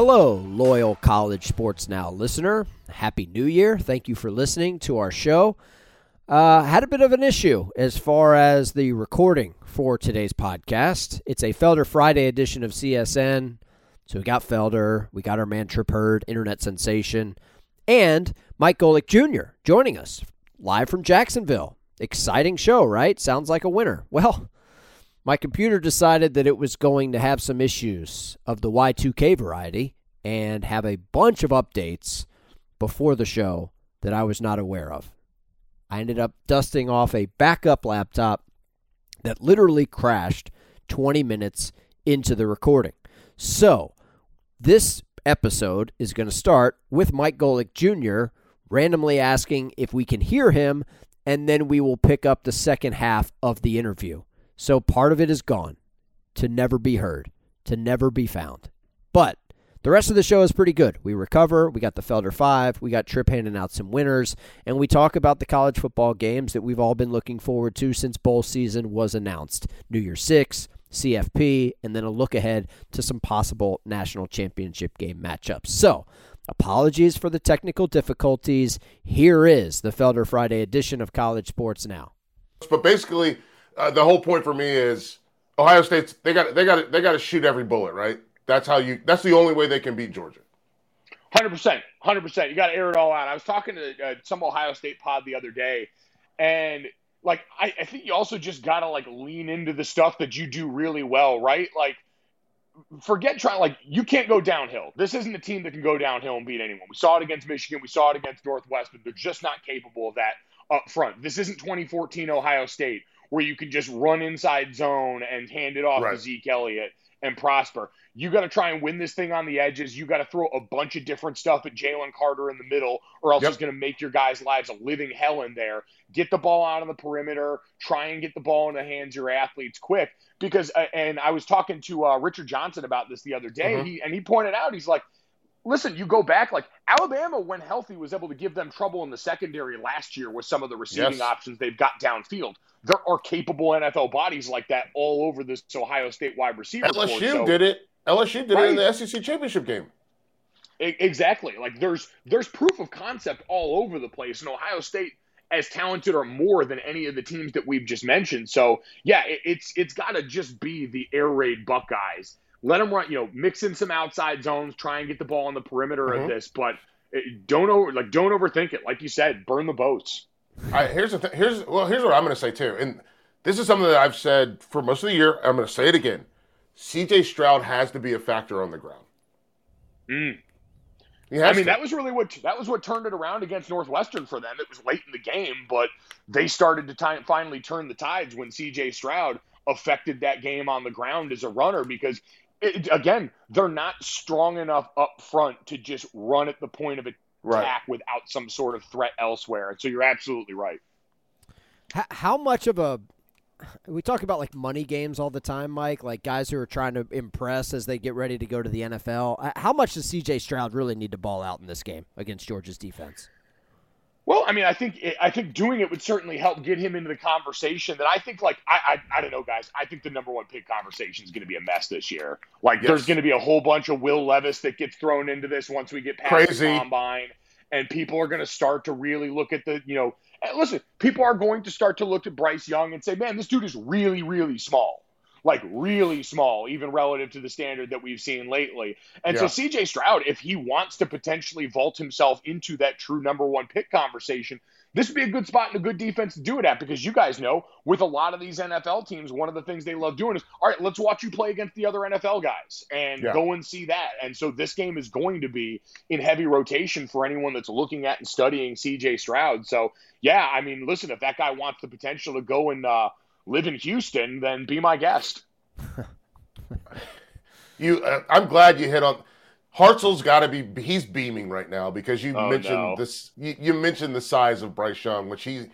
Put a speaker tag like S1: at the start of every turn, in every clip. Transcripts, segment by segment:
S1: Hello, loyal College Sports Now listener. Happy New Year. Thank you for listening to our show. Uh, had a bit of an issue as far as the recording for today's podcast. It's a Felder Friday edition of CSN. So we got Felder, we got our man Trip Hurd, internet sensation, and Mike Golic Jr. joining us live from Jacksonville. Exciting show, right? Sounds like a winner. Well, my computer decided that it was going to have some issues of the Y2K variety and have a bunch of updates before the show that I was not aware of. I ended up dusting off a backup laptop that literally crashed 20 minutes into the recording. So, this episode is going to start with Mike Golic Jr. randomly asking if we can hear him, and then we will pick up the second half of the interview. So part of it is gone, to never be heard, to never be found. But the rest of the show is pretty good. We recover. We got the Felder Five. We got Trip handing out some winners. And we talk about the college football games that we've all been looking forward to since bowl season was announced New Year's Six, CFP, and then a look ahead to some possible national championship game matchups. So, apologies for the technical difficulties. Here is the Felder Friday edition of College Sports Now.
S2: But basically, uh, the whole point for me is Ohio State's they got they got they got to shoot every bullet, right? That's how you. That's the only way they can beat Georgia.
S3: Hundred percent, hundred percent. You got to air it all out. I was talking to uh, some Ohio State pod the other day, and like I, I think you also just got to like lean into the stuff that you do really well, right? Like forget trying like you can't go downhill. This isn't a team that can go downhill and beat anyone. We saw it against Michigan, we saw it against Northwestern. They're just not capable of that up front. This isn't 2014 Ohio State where you can just run inside zone and hand it off right. to Zeke Elliott and prosper. You got to try and win this thing on the edges. You got to throw a bunch of different stuff at Jalen Carter in the middle, or else yep. he's going to make your guys' lives a living hell in there. Get the ball out on the perimeter. Try and get the ball in the hands of your athletes quick. Because, uh, and I was talking to uh, Richard Johnson about this the other day, mm-hmm. he, and he pointed out, he's like, listen, you go back like Alabama, when healthy, was able to give them trouble in the secondary last year with some of the receiving yes. options they've got downfield. There are capable NFL bodies like that all over this Ohio State wide receiver.
S2: LSU so, did it. LSU did right. it in the SEC championship game.
S3: Exactly. Like there's there's proof of concept all over the place, and Ohio State as talented or more than any of the teams that we've just mentioned. So yeah, it, it's it's got to just be the air raid Buckeyes let them run, you know, mix in some outside zones, try and get the ball on the perimeter mm-hmm. of this, but don't over like don't overthink it. Like you said, burn the boats.
S2: All right, here's the th- here's well here's what I'm going to say too, and this is something that I've said for most of the year. I'm going to say it again. CJ Stroud has to be a factor on the ground.
S3: Mm. I mean,
S2: to.
S3: that was really what that was what turned it around against Northwestern for them. It was late in the game, but they started to time, finally turn the tides when C.J. Stroud affected that game on the ground as a runner because, it, again, they're not strong enough up front to just run at the point of attack
S2: right.
S3: without some sort of threat elsewhere. So you're absolutely right.
S1: H- how much of a we talk about like money games all the time, Mike, like guys who are trying to impress as they get ready to go to the NFL. How much does CJ Stroud really need to ball out in this game against Georgia's defense?
S3: Well, I mean, I think I think doing it would certainly help get him into the conversation. That I think, like, I I, I don't know, guys. I think the number one pick conversation is going to be a mess this year. Like,
S2: Yes.
S3: there's going to be a whole bunch of Will Levis that gets thrown into this once we get past
S2: Crazy.
S3: the combine, and people are going to start to really look at the, you know, listen, people are going to start to look at Bryce Young and say, man, this dude is really, really small. Like really small, even relative to the standard that we've seen lately. And so CJ Stroud, if he wants to potentially vault himself into that true number one pick conversation, this would be a good spot and a good defense to do it at because you guys know with a lot of these NFL teams, one of the things they love doing is, all right, let's watch you play against the other NFL guys and
S2: Yeah.
S3: go and see that. And so this game is going to be in heavy rotation for anyone that's looking at and studying CJ Stroud. So yeah, I mean, listen, if that guy wants the potential to go and uh, live in Houston, then be my guest.
S2: You, uh, I'm glad you hit on. Hartzell's got to be. He's beaming right now because you
S3: Oh,
S2: mentioned
S3: no.
S2: this. You, you mentioned the size of Bryce Young, which he.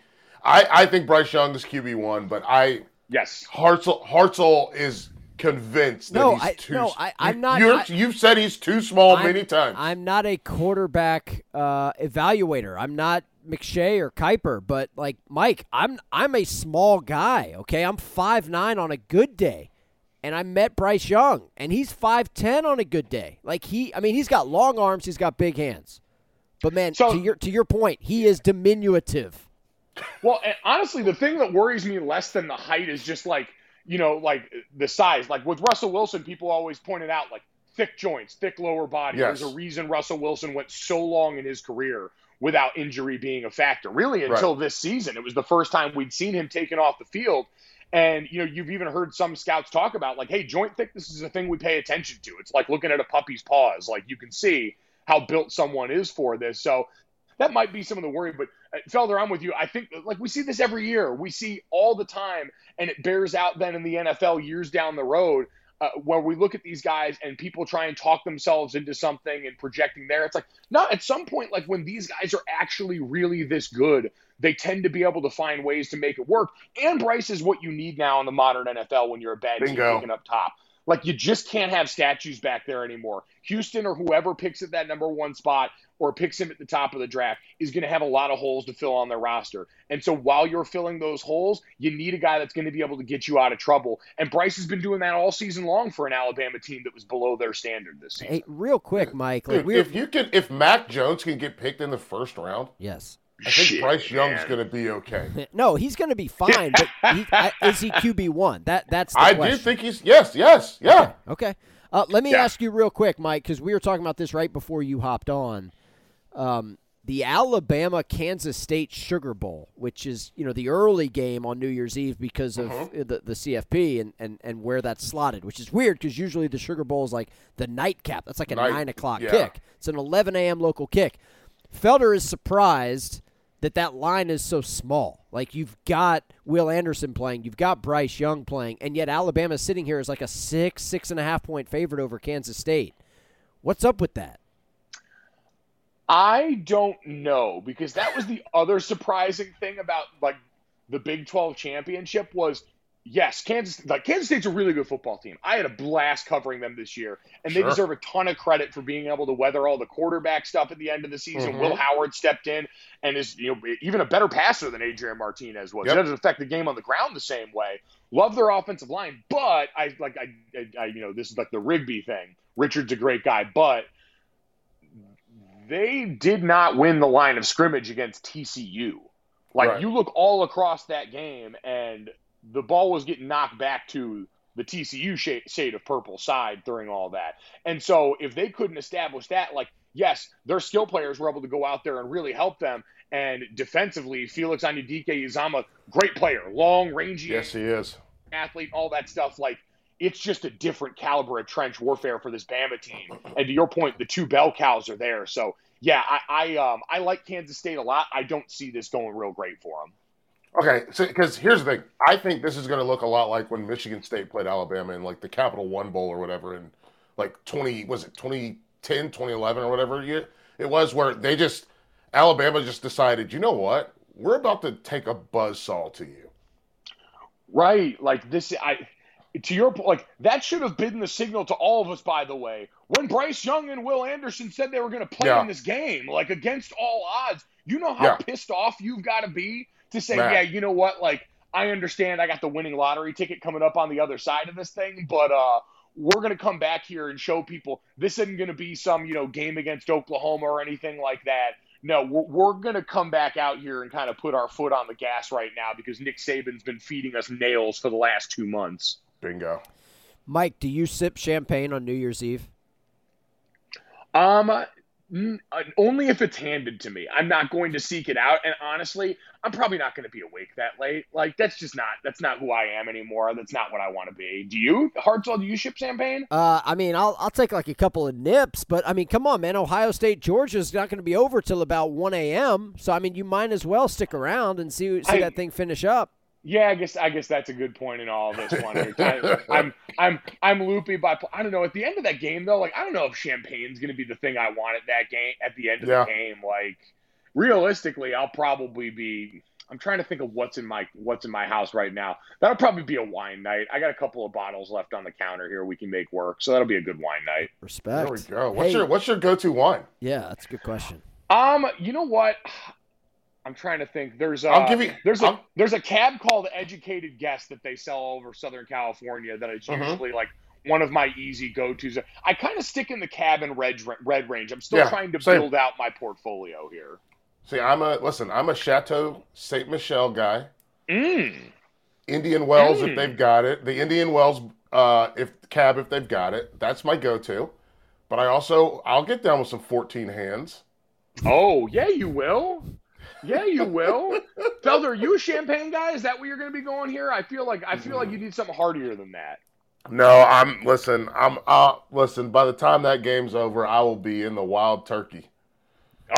S2: I, I think Bryce Young is QB one, but I
S3: Yes.
S2: Hartzell Hartzell is convinced that
S1: No,
S2: he's
S1: I-
S2: too.
S1: no, I- I'm not-
S2: You're,
S1: I-
S2: you've said he's too small
S1: I'm-
S2: many times.
S1: I'm not a quarterback uh, evaluator. I'm not McShay or Kiper, but like Mike, I'm I'm a small guy. Okay, I'm five nine on a good day, and I met Bryce Young, and he's five ten on a good day. Like he, I mean, he's got long arms, he's got big hands, but man,
S3: So-
S1: to your to your point, he is diminutive.
S3: Well, and honestly, the thing that worries me less than the height is just like, you know, like the size. Like with Russell Wilson, people always pointed out like thick joints, thick lower body.
S2: Yes.
S3: There's a reason Russell Wilson went so long in his career without injury being a factor. Really, until this season, it was the first time we'd seen him taken off the field. And you know, you've even heard some scouts talk about like, hey, joint thickness is a thing we pay attention to. It's like looking at a puppy's paws. Like you can see how built someone is for this. So that might be some of the worry. But uh, Felder, I'm with you. I think like we see this every year. We see all the time, and it bears out then in the NFL years down the road. Uh, where we look at these guys and people try and talk themselves into something and projecting there. It's like, no, at some point, like when these guys are actually really this good, they tend to be able to find ways to make it work. And Bryce is what you need now in the modern NFL when you're a bad team
S2: Bingo.
S3: picking up top. Like you just can't have statues back there anymore. Houston or whoever picks at that number one spot or picks him at the top of the draft is going to have a lot of holes to fill on their roster. And so while you're filling those holes, you need a guy that's going to be able to get you out of trouble. And Bryce has been doing that all season long for an Alabama team that was below their standard this season.
S1: Hey, real quick, Mike, like
S2: Dude, if you can, if Mac Jones can get picked in the first round,
S1: yes.
S2: I think
S3: Shit,
S2: Bryce Young's going to be okay.
S1: No, he's going to be fine, but he, I, is he QB one? That that's the
S2: I
S1: question.
S2: do think he's yes, yes, yeah.
S1: Okay. Uh, let me
S3: Yeah.
S1: ask you real quick, Mike, because we were talking about this right before you hopped on. Um, the Alabama Kansas State Sugar Bowl, which is you know the early game on New Year's Eve because of
S2: Uh-huh.
S1: uh the, the CFP and, and, and where that's slotted, which is weird because usually the Sugar Bowl is like the nightcap. That's like a
S2: Night-
S1: nine o'clock
S2: yeah.
S1: kick. It's an 11 a.m. local kick. Felder is surprised that that line is so small. Like you've got Will Anderson playing, you've got Bryce Young playing, and yet Alabama's sitting here as like a six, six and a half point favorite over Kansas State. What's up with that?
S3: I don't know because that was the other surprising thing about like the Big 12 championship was yes, Kansas like Kansas State's a really good football team. I had a blast covering them this year and they deserve a ton of credit for being able to weather all the quarterback stuff at the end of the season.
S2: Mhm.
S3: Will Howard stepped in and is you know even a better passer than Adrian Martinez was.
S2: Yep.
S3: It doesn't affect the game on the ground the same way. Love their offensive line, but I like I, I, I you know this is like the Rigby thing. Richard's a great guy, but they did not win the line of scrimmage against TCU. Like
S2: Right.
S3: you look all across that game, and the ball was getting knocked back to the TCU shade, shade of purple side during all that. And so if they couldn't establish that, like yes, their skill players were able to go out there and really help them. And defensively, Felix Anudike-Uzomah, great player, long, rangy
S2: Yes, he is.
S3: athlete, all that stuff. Like it's just a different caliber of trench warfare for this Bama team. And to your point, the two bell cows are there. So yeah, I I, um, I like Kansas State a lot. I don't see this going real great for them.
S2: Okay, so because here's the thing, I think this is going to look a lot like when Michigan State played Alabama in like the Capital One Bowl or whatever in like 20 was it 2010, 2011 or whatever year it was where they just Alabama just decided, you know what, we're about to take a buzz saw to you.
S3: Right, like this, I to your point, like that should have been the signal to all of us. By the way, when Bryce Young and Will Anderson said they were going to play
S2: Yeah.
S3: in this game, like against all odds, you know how
S2: Yeah.
S3: pissed off you've got to be to say,
S2: Right.
S3: yeah, you know what, like I understand, I got the winning lottery ticket coming up on the other side of this thing, but uh, we're going to come back here and show people this isn't going to be some you know game against Oklahoma or anything like that. No, we're, we're going to come back out here and kind of put our foot on the gas right now because Nick Saban's been feeding us nails for the last two months.
S2: Bingo.
S1: Mike, do you sip champagne on New Year's Eve?
S3: Um, n- only if it's handed to me. I'm not going to seek it out, and honestly, I'm probably not going to be awake that late. Like that's just not that's not who I am anymore. That's not what I want to be. Do you, Hartzell? Do you ship champagne?
S1: Uh, I mean, I'll I'll take like a couple of nips, but I mean, come on, man. Ohio State, Georgia's not going to be over till about one a.m. So I mean, you might as well stick around and see see
S3: I-
S1: that thing finish up.
S3: Yeah, I guess I guess that's a good point in all of this one. I, I'm I'm I'm loopy by I don't know. At the end of that game though, like I don't know if champagne's going to be the thing I want at that game at the end of
S2: Yeah.
S3: the game. Like realistically, I'll probably be. I'm trying to think of what's in my what's in my house right now. That'll probably be a wine night. I got a couple of bottles left on the counter here we can make work, so that'll be a good wine night.
S1: Respect.
S2: There we go. What's
S1: Hey,
S2: your what's your go-to wine?
S1: Yeah, that's a good question.
S3: Um, you know what? I'm trying to think. There's a
S2: I'll give you-
S3: there's a
S2: I'll-
S3: there's a cab called Educated Guess that they sell all over Southern California that is usually like one of my easy go-tos. I kind of stick in the cab and red red range. I'm still
S2: Yeah,
S3: trying to
S2: same.
S3: build out my portfolio here.
S2: See, I'm a listen. I'm a Chateau Saint Michelle guy.
S3: Mm.
S2: Indian Wells
S3: Mm.
S2: if they've got it. The Indian Wells uh, if cab if they've got it. That's my go-to. But I also I'll get down with some 14 hands.
S3: Oh yeah, you will. Yeah, you will. Felder, are you a champagne guy? Is that where you're going to be going here? I feel like I feel like you need something heartier than that.
S2: No, I'm listen. I'm uh listen. By the time that game's over, I will be in the wild turkey.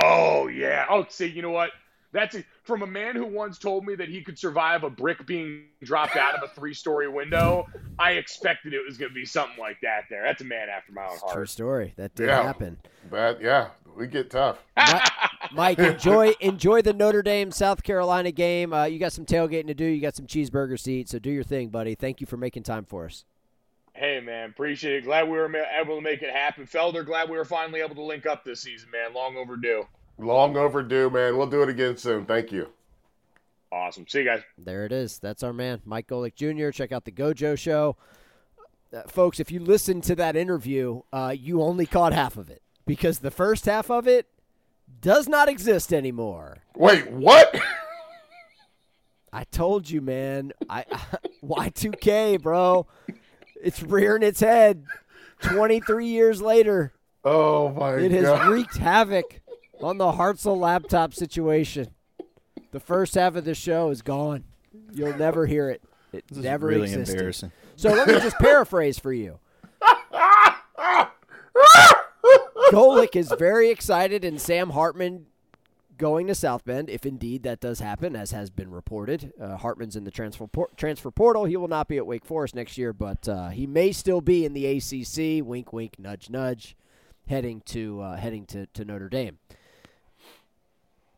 S3: Oh yeah. Oh, see, you know what? That's a, from a man who once told me that he could survive a brick being dropped out of a three-story window. I expected it was going to be something like that. There, that's a man after my own
S1: True
S3: heart.
S1: story. That did
S2: Yeah.
S1: happen.
S2: But yeah, we get tough.
S1: Mike, enjoy enjoy the Notre Dame South Carolina game. Uh, you got some tailgating to do. You got some cheeseburgers to eat. So do your thing, buddy. Thank you for making time for us.
S3: Hey man, appreciate it. Glad we were able to make it happen. Felder, glad we were finally able to link up this season, man. Long overdue.
S2: Long overdue, man. We'll do it again soon. Thank you.
S3: Awesome. See you guys.
S1: There it is. That's our man, Mike Golic Jr. Check out the Gojo Show. Uh, folks, if you listened to that interview, uh, you only caught half of it because the first half of it does not exist anymore.
S2: Wait, what?
S1: I told you, man. I Y2K, bro. It's rearing its head. 23 years later,
S2: Oh my
S1: it has
S2: god.
S1: wreaked havoc on the Hartzell laptop situation. The first half of the show is gone. You'll never hear it. It
S4: This is
S1: never
S4: really
S1: existed.
S4: embarrassing.
S1: So let me just paraphrase for you. Golic is very excited, and Sam Hartman going to South Bend, if indeed that does happen, as has been reported. Uh, Hartman's in the transfer por- transfer portal. He will not be at Wake Forest next year, but uh, he may still be in the ACC. Wink, wink, nudge, nudge, heading to uh, heading to, to Notre Dame.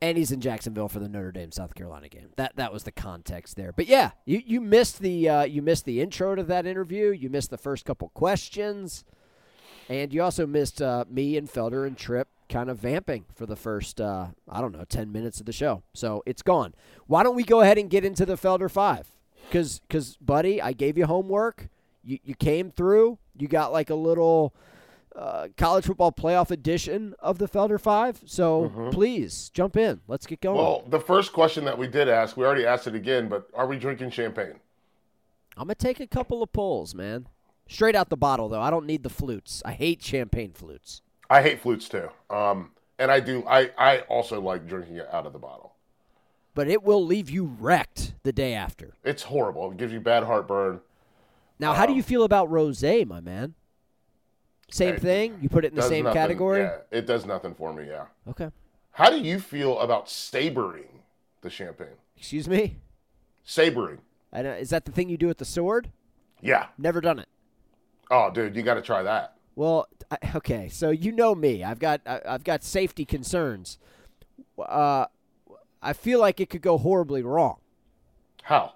S1: And he's in Jacksonville for the Notre Dame South Carolina game. That that was the context there. But yeah, you, you missed the uh, you missed the intro to that interview. You missed the first couple questions, and you also missed uh, me and Felder and Trip kind of vamping for the first uh, I don't know ten minutes of the show. So it's gone. Why don't we go ahead and get into the Felder five? Because because buddy, I gave you homework. You you came through. You got like a little uh, college football playoff edition of the Felder Five. So please jump in. Let's get going.
S2: Well, the first question that we did ask, we already asked it again, but are we drinking champagne?
S1: I'm gonna take a couple of pulls, man. Straight out the bottle, though. I don't need the flutes. I hate champagne flutes.
S2: I hate flutes too. Um, and I do. I I also like drinking it out of the bottle.
S1: But it will leave you wrecked the day after.
S2: It's horrible. It gives you bad heartburn.
S1: Now, how do
S2: Um,
S1: you feel about rosé, my man? Same
S2: It
S1: thing. You put it in the same
S2: nothing-
S1: category.
S2: Yeah, it does nothing for me. Yeah.
S1: Okay.
S2: How do you feel about sabering the champagne?
S1: Excuse me.
S2: Sabering.
S1: I don't, is that the thing you do with the sword?
S2: Yeah.
S1: Never done it.
S2: Oh, dude, you got to try that.
S1: Well, I, okay, so you know me. I've got I, I've got safety concerns. Uh, I feel like it could go horribly wrong.
S2: How?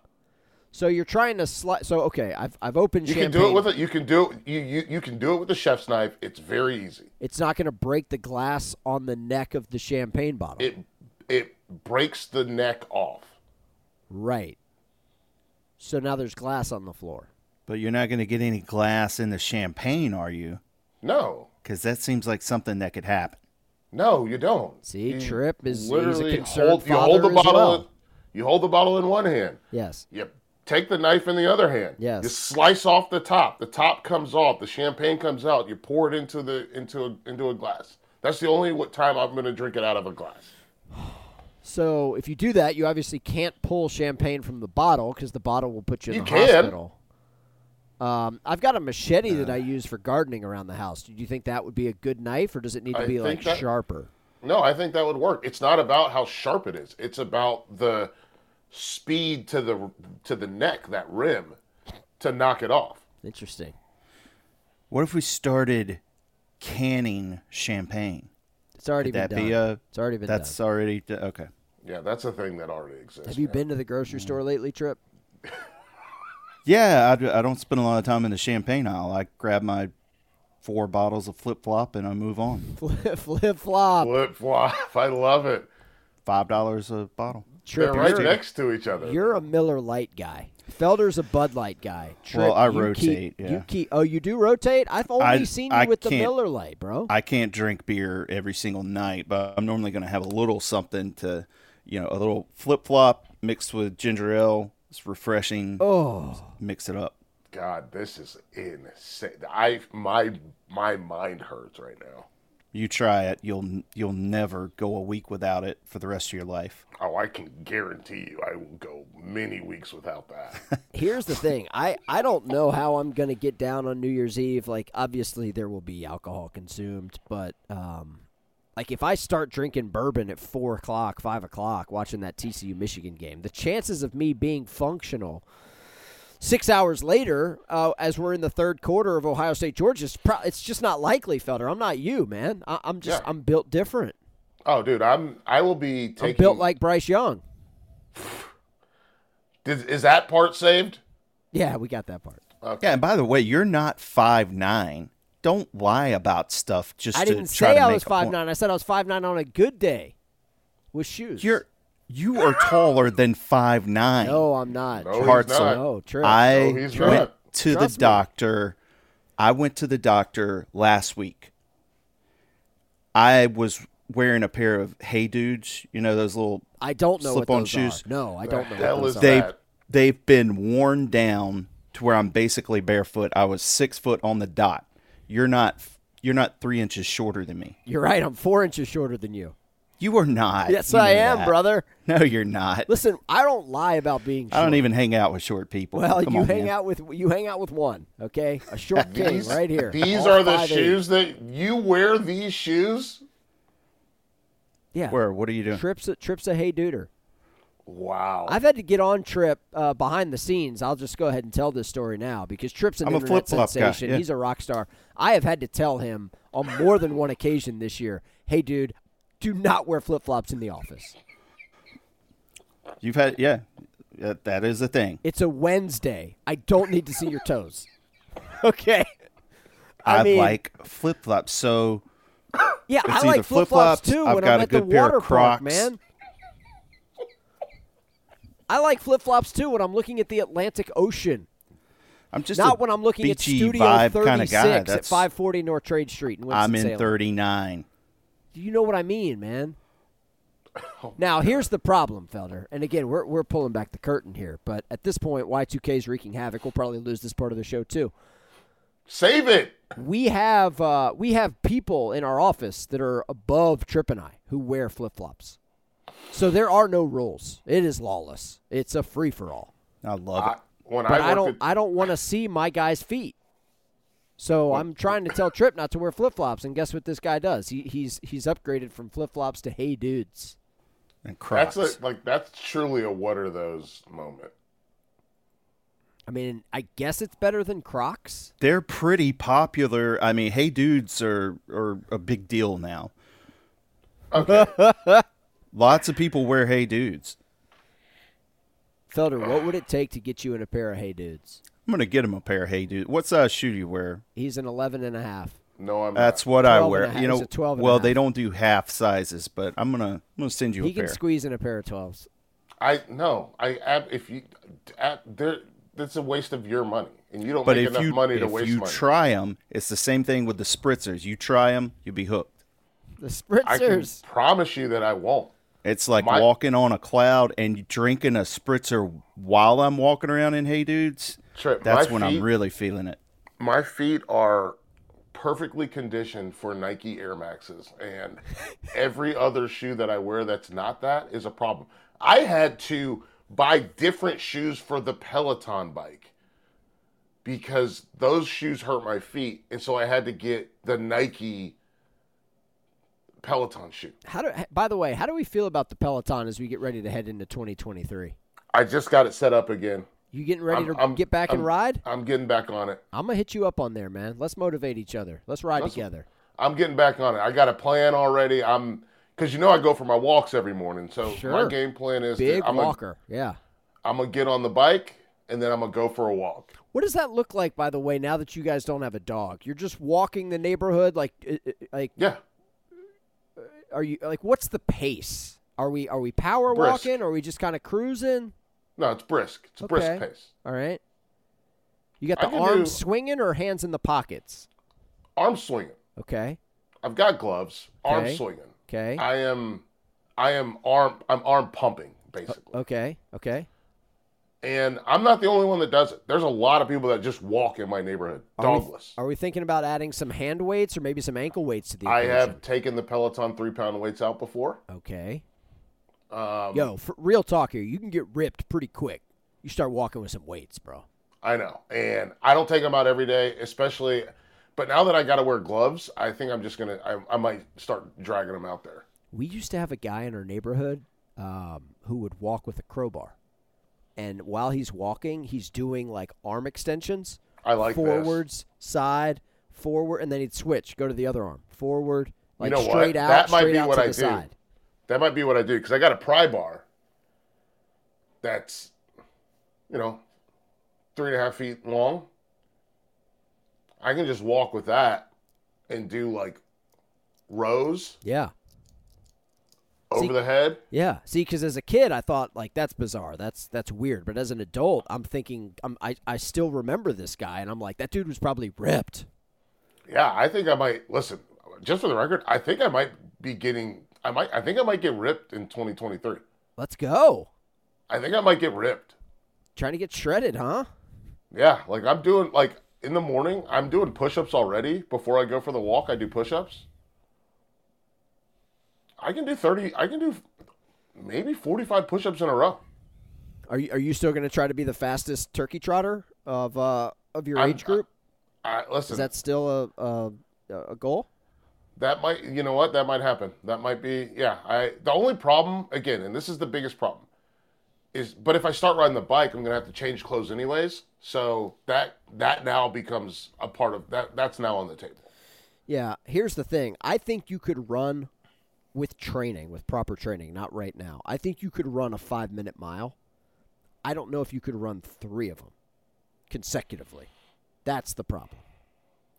S1: So you're trying to slide. So okay, I've I've opened
S2: You
S1: champagne.
S2: can do it with it. You can do it. You, you you can do it with the chef's knife. It's very easy.
S1: It's not going to break the glass on the neck of the champagne bottle.
S2: It it breaks the neck off.
S1: right. So now there's glass on the floor.
S4: But you're not going to get any glass in the champagne, are you?
S2: No,
S4: Because that seems like something that could happen.
S2: no, you don't.
S1: See,
S2: You
S1: Trip is- he's a
S2: literally
S1: concerned
S2: hold, you hold the
S1: as
S2: bottle.
S1: well.
S2: In, you hold the bottle in one hand.
S1: Yes.
S2: You take the knife in the other hand.
S1: Yes.
S2: You slice off the top. The top comes off. The champagne comes out. You pour it into the into a, into a glass. That's the only what time I'm going to drink it out of a glass.
S1: So if you do that, you obviously can't pull champagne from the bottle because the bottle will put you in
S2: You
S1: the
S2: can.
S1: hospital. Um, I've got a machete that I use for gardening around the house. Do you think that would be a good knife, or does it need to
S2: I
S1: be like
S2: that-
S1: sharper?
S2: No, I think that would work. It's not about how sharp it is. It's about the speed to the to the neck, that rim, to knock it off.
S1: Interesting.
S4: What if we started canning champagne?
S1: It's already
S4: Could that
S1: been done.
S4: be a?
S1: it's already been
S4: That's
S1: done.
S4: already okay.
S2: Yeah, that's a thing that already exists.
S1: Have you
S2: man.
S1: been to the grocery
S4: Mm.
S1: store lately, Trip?
S4: Yeah, I don't spend a lot of time in the champagne aisle. I grab my four bottles of flip flop and I move on.
S1: Flip flip flop.
S2: flip flop? I love it.
S4: Five dollars a bottle.
S1: Trip,
S2: They're right
S1: you're,
S2: next to each other.
S1: you're a Miller Lite guy. Felder's a Bud Light guy. Trip,
S4: Well, I
S1: you
S4: rotate,
S1: Keep,
S4: yeah.
S1: You keep. Oh, you do rotate. I've only
S4: I-
S1: seen you
S4: I
S1: with the Miller Lite, bro.
S4: I can't drink beer every single night, but I'm normally going to have a little something to, you know, a little flip flop mixed with ginger ale. It's refreshing.
S1: oh,
S4: Mix it up.
S2: God, this is insane. I my my mind hurts right now.
S4: You try it, you'll you'll never go a week without it for the rest of your life.
S2: Oh, I can guarantee you, I will go many weeks without that.
S1: Here's the thing. I, I don't know how I'm going to get down on New Year's Eve. Like, obviously, there will be alcohol consumed, but, um, like, if I start drinking bourbon at 4 o'clock, 5 o'clock, watching that TCU Michigan game, the chances of me being functional six hours later, uh, as we're in the third quarter of Ohio State Georgia, it's, pro- it's just not likely, Felder. I'm not you, man. I- I'm just,
S2: Yeah.
S1: I'm built different.
S2: oh, dude, I'm I will be taking.
S1: I'm built like Bryce Young.
S2: Did, is that part saved?
S1: Yeah, we got that part.
S4: Yeah, and by the way, you're not five nine. Don't lie about stuff just
S1: I
S4: to
S1: didn't
S4: try
S1: say
S4: to
S1: I was
S4: a
S1: five nine. I said I was five nine on a good day with shoes.
S4: You're you are taller than five nine.
S1: no, I'm not.
S2: No,
S1: Trip.
S2: he's not.
S1: No, Trip.
S4: I
S2: No, he's
S4: went
S2: not.
S4: to
S1: Trust
S4: the
S1: me.
S4: doctor. I went to the doctor last week. I was wearing a pair of Hey Dudes, you know those little
S1: I don't know what
S4: slip-on
S1: those
S4: shoes.
S1: are. No, I don't know
S2: hell
S1: what
S2: is
S1: those
S4: they
S1: are.
S2: that?
S4: they've been worn down to where I'm basically barefoot. I was six foot on the dot. You're not you're not three inches shorter than me.
S1: You're right. I'm four inches shorter than you.
S4: You are not.
S1: Yes,
S4: You
S1: I am,
S4: that.
S1: brother.
S4: No, you're not.
S1: Listen, I don't lie about being. Short.
S4: I don't even hang out with short people.
S1: Well,
S4: Come
S1: you
S4: on,
S1: hang
S4: man.
S1: out with you hang out with one. Okay, a short king right here.
S2: These are the
S1: 5'8".
S2: shoes that you wear. These shoes.
S1: Yeah.
S4: Where? What are you doing?
S1: Trips a trips a hey duder.
S2: Wow.
S1: I've had to get on Trip uh, behind the scenes. I'll just go ahead and tell this story now because Trip's an
S4: I'm a
S1: internet sensation.
S4: yeah.
S1: He's a rock star. I have had to tell him on more than one occasion this year, "Hey, dude, do not wear flip flops in the office.
S4: You've had yeah, that, is a thing.
S1: It's a Wednesday. I don't need to see your toes." Okay. I
S4: I,
S1: mean-
S4: like flip flops. So
S1: Yeah, I like flip flops too
S4: I've
S1: when
S4: got
S1: I'm
S4: a
S1: at the
S4: good pair of
S1: water park,
S4: Crocs.
S1: man. I like flip flops too when I'm looking at the Atlantic Ocean.
S4: I'm just
S1: Not
S4: a
S1: when I'm looking at Studio
S4: vibe
S1: 36
S4: kind of guy.
S1: at 540 North Trade Street in
S4: I'm in 39.
S1: Do You know what I mean, man.
S4: Oh
S1: now here's the problem, Felder. And again, we're we're pulling back the curtain here, but at this point, Y2K is wreaking havoc. We'll probably lose this part of the show too.
S2: Save it.
S1: We have uh, we have people in our office that are above Trip and I who wear flip flops. So there are no rules. It is lawless. It's a free for all.
S4: I love
S2: I,
S4: it.
S2: when
S1: but
S2: I,
S1: I, don't
S2: at-
S1: I don't want to see my guy's feet. So I'm trying to tell Trip not to wear flip flops, and guess what this guy does? He, he's he's upgraded from flip flops to hey dudes.
S4: And Crocs.
S2: that's a, like that's truly a what are those moment.
S1: I mean, I guess it's better than Crocs.
S4: They're pretty popular. I mean, hey dudes are are a big deal now.
S2: Okay,
S4: Lots of people wear hey dudes.
S1: Felder, what would it take to get you in a pair of hey dudes?
S4: I'm gonna get him a pair of hey dudes. What size shoe do you wear?
S1: He's an 11 and a half.
S2: no, I'm
S4: That's
S2: not.
S4: what I wear. You know,
S1: 12
S4: well, they don't do half sizes, but I'm gonna I'm gonna send you
S1: He
S4: a
S1: can
S4: pair.
S1: squeeze in a pair of 12s.
S2: I no, I ab- if you there, that's a waste of your money, and you don't
S4: but
S2: make
S4: if
S2: enough
S4: you
S2: money to waste.
S4: if you
S2: money.
S4: try them, it's the same thing with the spritzers. You try them, you'll be hooked.
S1: The spritzers.
S2: I can promise you that I won't.
S4: It's like
S2: My-
S4: walking on a cloud and drinking a spritzer while I'm walking around in Hey Dudes.
S2: Trip,
S4: That's
S2: my
S4: when
S2: feet-
S4: I'm really feeling it.
S2: My feet are perfectly conditioned for Nike Air Maxes, and every other shoe that I wear that's not that is a problem. I had to buy different shoes for the Peloton bike because those shoes hurt my feet, and so I had to get the Nike Peloton shoe.
S1: How do? By the way, how do we feel about the Peloton as we get ready to head into 2023?
S2: I just got it set up again.
S1: You getting ready
S2: I'm-
S1: to
S2: I'm-
S1: get back and
S2: I'm-
S1: ride?
S2: I'm getting back on it.
S1: I'm gonna hit you up on there, man. Let's motivate each other. Let's ride together.
S2: I'm getting back on it. I got a plan already. I'm because you know I go for my walks every morning. So my game plan is
S1: Big
S2: I'm a
S1: walker. yeah.
S2: I'm gonna get on the bike and then I'm gonna go for a walk.
S1: What does that look like, by the way? Now that you guys don't have a dog, you're just walking the neighborhood. Like, like,
S2: Yeah,
S1: are you like? What's the pace? Are we are we power
S2: Brisk.
S1: walking? Or are we just kind of cruising?
S2: no, it's brisk. It's a
S1: Okay.
S2: brisk pace.
S1: All right. You got the arms
S2: do-
S1: swinging or hands in the pockets?
S2: Arm swinging.
S1: Okay.
S2: I've got gloves. Arm
S1: Okay.
S2: swinging.
S1: Okay.
S2: I am, I am arm. I'm arm pumping basically.
S1: Okay. Okay.
S2: And I'm not the only one that does it. There's a lot of people that just walk in my neighborhood,
S1: Are we- Are we thinking about adding some hand weights or maybe some ankle weights to the
S2: I have taken the Peloton three pound weights out before.
S1: Okay.
S2: Um,
S1: Yo, for real talk here. You can get ripped pretty quick. You start walking with some weights, bro.
S2: I know, and I don't take them out every day, especially. But now that I got to wear gloves, I think I'm just gonna. I, I might start dragging them out there.
S1: We used to have a guy in our neighborhood um, who would walk with a crowbar, and while he's walking, he's doing like arm extensions.
S2: I like this.
S1: forwards, side, forward, and then he'd switch, go to the other arm, forward, like
S2: know what?
S1: out,
S2: That might
S1: straight
S2: be what I do.
S1: side.
S2: That might be what I do because I got a pry bar. That's, you know, three and a half feet long. I can just walk with that and do like rows
S1: Yeah,
S2: over
S1: See-
S2: the head.
S1: yeah. See, because as a kid, I thought like that's bizarre, that's that's weird. But as an adult, I'm thinking, I'm, I I still remember this guy, and I'm like, that dude was probably ripped.
S2: Yeah, I think I might listen. Just for the record, I think I might be getting. I might. I think I might get ripped in 2023.
S1: Let's go.
S2: I think I might get ripped.
S1: Trying to get shredded, huh?
S2: Yeah, like I'm doing like in the morning, I'm doing push-ups already before I go for the walk. I do push-ups. I can do 30. I can do maybe 45 push-ups in a row.
S1: Are you are you still going to try to be the fastest turkey trotter of uh of your
S2: I'm-
S1: age group?
S2: I, listen,
S1: Is that still a a, a goal?
S2: that might. You know what? That might happen. That might be. Yeah. I. The only problem again, and this is the biggest problem, is. But if I start riding the bike, I'm gonna have to change clothes anyways. So that that now becomes a part of that. That's now on the table.
S1: Yeah, here's the thing. I think you could run with training, with proper training, not right now. I think you could run a five minute mile. I don't know if you could run three of them consecutively. That's the problem.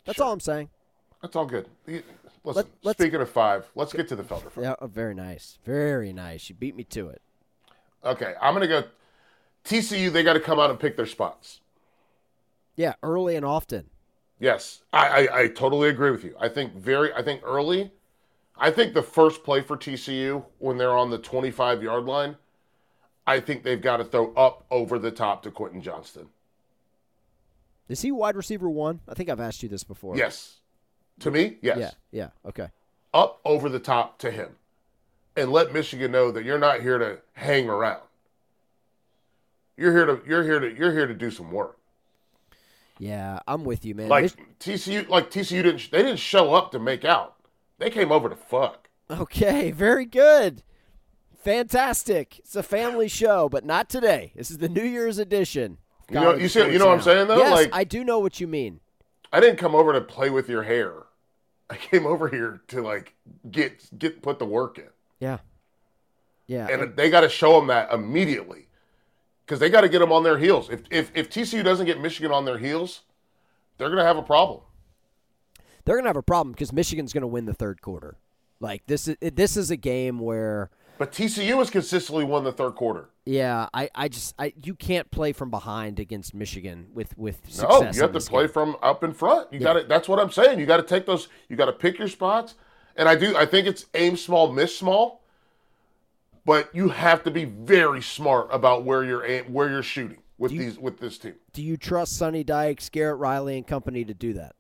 S1: That's all I'm saying.
S2: That's all good. Listen,
S1: Let- let's-
S2: speaking of five, let's get to the Felder five.
S1: Yeah, oh, very nice. Very nice. You beat me to it.
S2: Okay, I'm gonna go. TCU, they got to come out and pick their spots.
S1: Yeah, early and often.
S2: Yes, I, I, I totally agree with you. I think very, I think early. I think the first play for TCU when they're on the 25 yard line, I think they've got to throw up over the top to Quentin Johnston.
S1: Is he wide receiver one? I think I've asked you this before.
S2: Yes, to me, yes,
S1: Yeah, yeah. Okay.
S2: up over the top to him, and let Michigan know that you're not here to hang around. You're here to you're here to you're here to do some work.
S1: Yeah, I'm with you, man.
S2: Like
S1: Mich-
S2: TCU, like TCU didn't they didn't show up to make out. They came over to fuck.
S1: okay, very good. Fantastic. It's a family show, but not today. This is the New Year's edition.
S2: You know, you see, you know what I'm saying though.
S1: Yes,
S2: like
S1: I do know what you mean.
S2: I didn't come over to play with your hair. I came over here to like get get put the work in,
S1: Yeah. Yeah.
S2: and they got to show them that immediately because they got to get them on their heels. If if if TCU doesn't get Michigan on their heels, they're gonna have a problem.
S1: They're gonna have a problem because Michigan's gonna win the third quarter. Like this is this is a game where
S2: But TCU has consistently won the third quarter.
S1: yeah, I, I just I you can't play from behind against Michigan with with
S2: No, you have to play
S1: game.
S2: from up in front. You got to. That's what I'm saying. You got to take those. You got to pick your spots. And I do. I think it's aim small, miss small. But you have to be very smart about where you're aim, where you're shooting with
S1: you-
S2: these with this team.
S1: Do you trust Sonny Dykes, Garrett Riley, and company to do that?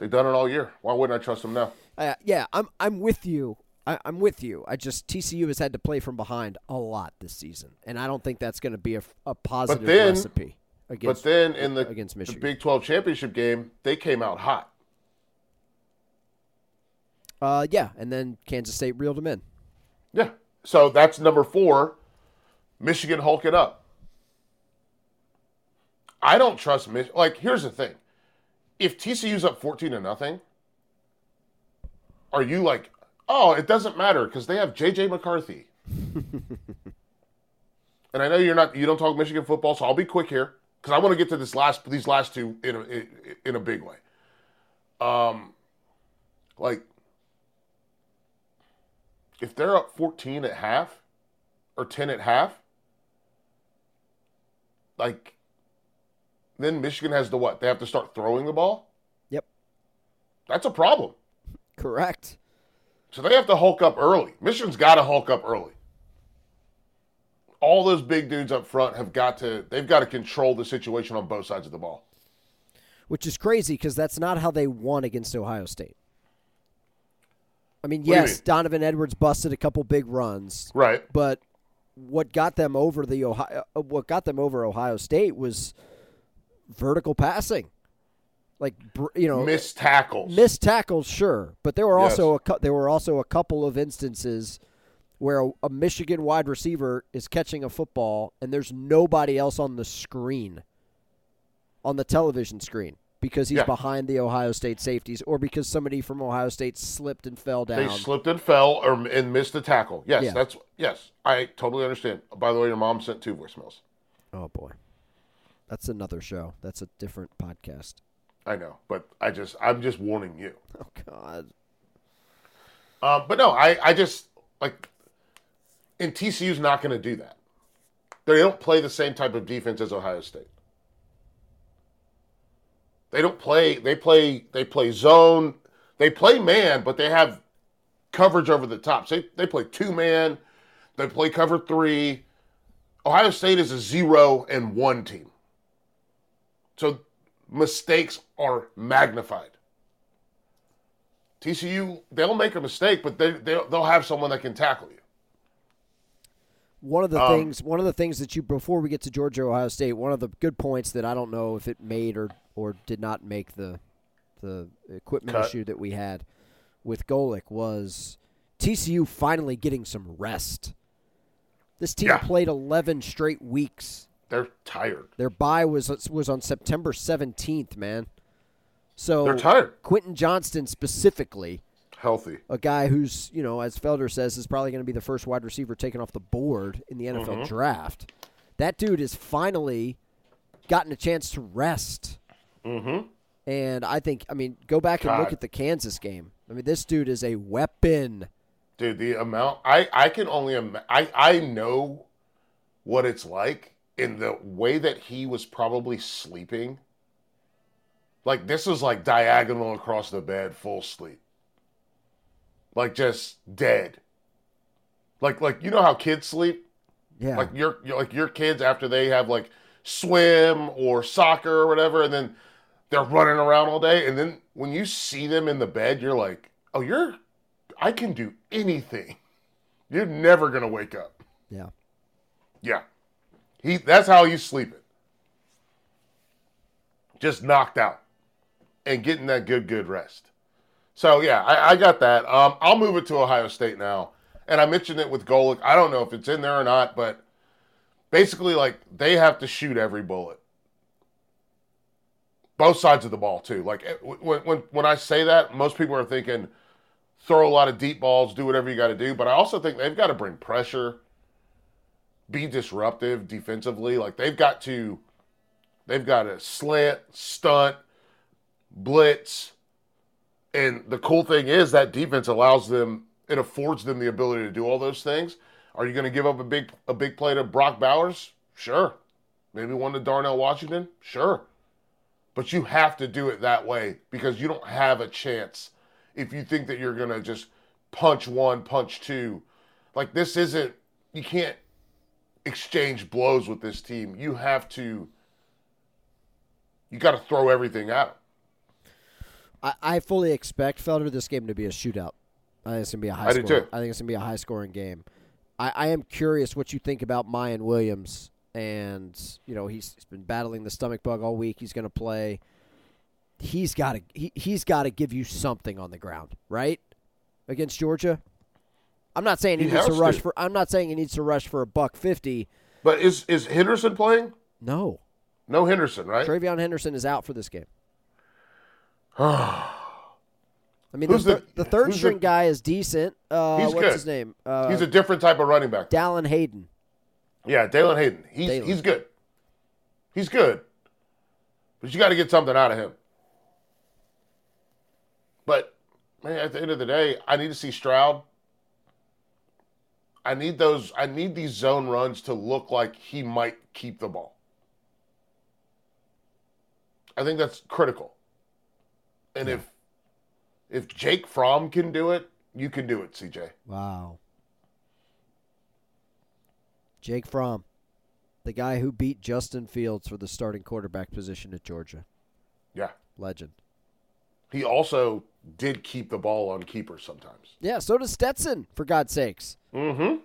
S2: They've done it all year. Why wouldn't I trust them now?
S1: Uh, yeah, I'm I'm with you. I, I'm with you. I just TCU has had to play from behind a lot this season, and I don't think that's going to be a, a positive
S2: then-
S1: recipe against.
S2: but then in the,
S1: against Michigan.
S2: the Big 12 championship game, they came out hot.
S1: uh, yeah, and then Kansas State reeled them in.
S2: Yeah. So that's number four. Michigan Hulk it up. I don't trust Mich. Like, here's the thing: if TCU's up fourteen to nothing, are you like, oh, it doesn't matter because they have JJ McCarthy? and I know you're not, you don't talk Michigan football, so I'll be quick here because I want to get to this last, these last two in a, in, in a big way. Um, like if they're up 14 at half or 10 at half, like then Michigan has to what? They have to start throwing the ball?
S1: Yep,
S2: That's a problem.
S1: correct.
S2: So they have to hulk up early. Michigan's got to hulk up early. All those big dudes up front have got to they've got to control the situation on both sides of the ball.
S1: Which is crazy because that's not how they won against Ohio State. I mean, yes,
S2: mean?
S1: Donovan Edwards busted a couple big runs,
S2: Right.
S1: but what got them over the Ohio, uh, what got them over Ohio State was vertical passing, like you know,
S2: Missed tackles.
S1: missed tackles, sure, but there were
S2: Yes.
S1: also a there were also a couple of instances where a, a Michigan wide receiver is catching a football and there's nobody else on the screen, on the television screen, because he's
S2: Yeah.
S1: behind the Ohio State safeties or because somebody from Ohio State slipped and fell down.
S2: They slipped and fell or and missed a tackle. Yes,
S1: Yeah.
S2: that's yes. I totally understand. By the way, your mom sent two voicemails.
S1: oh boy, that's another show. That's a different podcast.
S2: I know, but I just I'm just warning you.
S1: Oh God.
S2: Um, but no, I, I just like, and TCU's not going to do that. They don't play the same type of defense as Ohio State. They don't play. They play. They play zone. They play man, but they have coverage over the top. So they they play two man. They play cover three. Ohio State is a zero and one team. So mistakes are magnified. TCU, they'll make a mistake, but they, they'll, they'll have someone that can tackle you.
S1: One of the
S2: Um,
S1: things, one of the things that you before we get to Georgia Ohio State, one of the good points that I don't know if it made or or did not make the the equipment
S2: Cut.
S1: issue that we had with Golic was TCU finally getting some rest. This team
S2: Yeah.
S1: played 11 straight weeks.
S2: They're tired.
S1: Their bye was was on September 17th, man. So
S2: They're tired.
S1: Quentin Johnston specifically,
S2: Healthy.
S1: a guy who's, you know, as Felder says, is probably going to be the first wide receiver taken off the board in the NFL
S2: Mm-hmm.
S1: draft. That dude has finally gotten a chance to rest.
S2: Mm-hmm.
S1: And I think, I mean, go back and look at the Kansas game. I mean, this dude is a weapon.
S2: Dude, the amount I I can only I I know what it's like in the way that he was probably sleeping. Like this is like diagonal across the bed, full sleep. Like just dead. Like like you know how kids sleep?
S1: Yeah.
S2: Like your your- like your kids after they have like swim or soccer or whatever, and then they're running around all day, and then when you see them in the bed, you're like, oh, you're I can do anything. You're never gonna wake up.
S1: yeah.
S2: Yeah. He that's how he's sleeping. Just knocked out and getting that good good rest. So yeah, I, I got that. Um, I'll move it to Ohio State now, and I mentioned it with Golic. I don't know if it's in there or not, but basically, like they have to shoot every bullet, both sides of the ball too. Like eh, when when when I say that, most people are thinking throw a lot of deep balls, do whatever you got to do. But I also think they've got to bring pressure, be disruptive defensively. Like they've got to, they've got to slant, stunt, blitz. And the cool thing is that defense allows them, it affords them the ability to do all those things. Are you going to give up a big a big play to Brock Bowers? Sure. Maybe one to Darnell Washington? Sure. But you have to do it that way because you don't have a chance if you think that you're going to just punch one, punch two. Like this isn't, you can't exchange blows with this team. You have to, you got to throw everything at them.
S1: I, I fully expect Felder this game to be a shootout. I think it's gonna be a high.
S2: I do too.
S1: I think it's gonna be a high scoring game. I, I am curious what you think about Miyan Williams, and you know he's, he's been battling the stomach bug all week. He's gonna play. He's got to he, he's got to give you something on the ground, right? Against Georgia. I'm not saying he,
S2: He
S1: needs to rush
S2: to.
S1: for. I'm not saying he needs to rush for a buck fifty.
S2: But is is Henderson playing?
S1: No,
S2: No Henderson, right?
S1: TreVeyon Henderson is out for this game. I mean, the,
S2: the-
S1: the third string
S2: the-
S1: guy is decent. Uh,
S2: He's
S1: what's
S2: good.
S1: his name? Uh,
S2: He's a different type of running back.
S1: Dallan Hayden.
S2: Yeah, Dallan Hayden. He's
S1: Dallan.
S2: he's good. He's good. But you got to get something out of him. But man, at the end of the day, I need to see Stroud. I need those. I need these zone runs to look like he might keep the ball. I think that's critical. And if if Jake Fromm can do it, you can do it, CJ.
S1: Wow. Jake Fromm, the guy who beat Justin Fields for the starting quarterback position at Georgia.
S2: Yeah.
S1: Legend.
S2: He also did keep the ball on keepers sometimes.
S1: Yeah, so does Stetson, for God's sakes.
S2: Mm-hmm.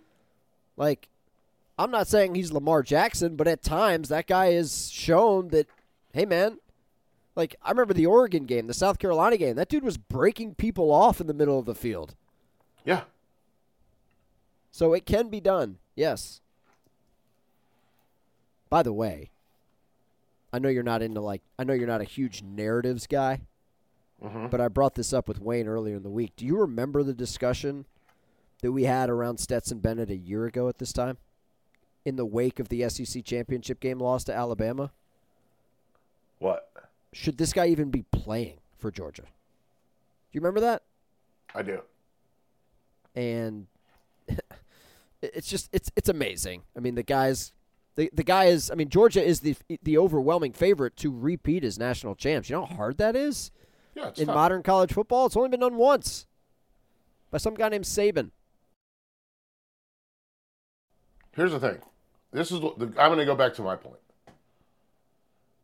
S1: Like, I'm not saying he's Lamar Jackson, but at times that guy has shown that, hey, man, like, I remember the Oregon game, the South Carolina game. That dude was breaking people off in the middle of the field.
S2: Yeah.
S1: So it can be done. Yes. By the way, I know you're not into like I know you're not a huge narratives guy, Mm-hmm. but I brought this up with Wayne earlier in the week. Do you remember the discussion that we had around Stetson Bennett a year ago at this time? In the wake of the SEC championship game loss to Alabama?
S2: What?
S1: Should this guy even be playing for Georgia? Do you remember that?
S2: I do.
S1: and it's just it's it's amazing. I mean, the guys, the the guy is. I mean, Georgia is the the overwhelming favorite to repeat as national champs. You know how hard that is
S2: Yeah,
S1: in
S2: tough.
S1: modern college football. It's only been done once by some guy named Saban.
S2: Here's the thing. This is what the, I'm going to go back to my point.